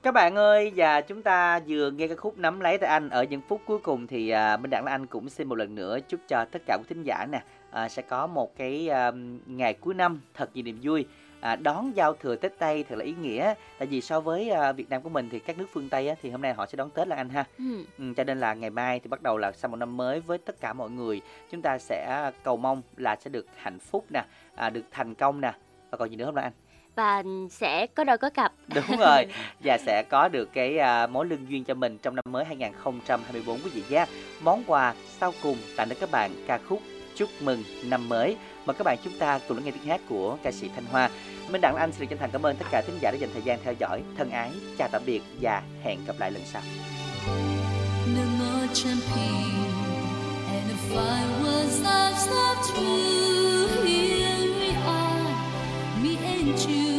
Các bạn ơi, và chúng ta vừa nghe cái khúc nắm lấy tay anh. Ở những phút cuối cùng thì à, Minh Đẳng là anh cũng xin một lần nữa chúc cho tất cả quý thính giả nè à, sẽ có một cái à, ngày cuối năm thật nhiều niềm vui. À, đón giao thừa Tết Tây thật là ý nghĩa. Tại vì so với à, Việt Nam của mình thì các nước phương Tây á, thì hôm nay họ sẽ đón Tết là anh ha. Ừ. ừ, cho nên là ngày mai thì bắt đầu là sau một năm mới với tất cả mọi người chúng ta sẽ cầu mong là sẽ được hạnh phúc nè à, được thành công nè. Và còn gì nữa không nào anh Và sẽ có đôi có cặp. Đúng rồi Và sẽ có được cái à, mối lương duyên cho mình trong năm mới 2024 quý vị nhé. Món quà sau cùng tặng đến các bạn ca khúc Chúc mừng năm mới Mời các bạn chúng ta cùng lắng nghe tiếng hát của ca sĩ Thanh Hoa. Minh Đặng Anh xin được chân thành cảm ơn tất cả thính giả đã dành thời gian theo dõi. Thân ái, chào tạm biệt và hẹn gặp lại lần sau. No more jumping, and if I was love's love true, here we are, me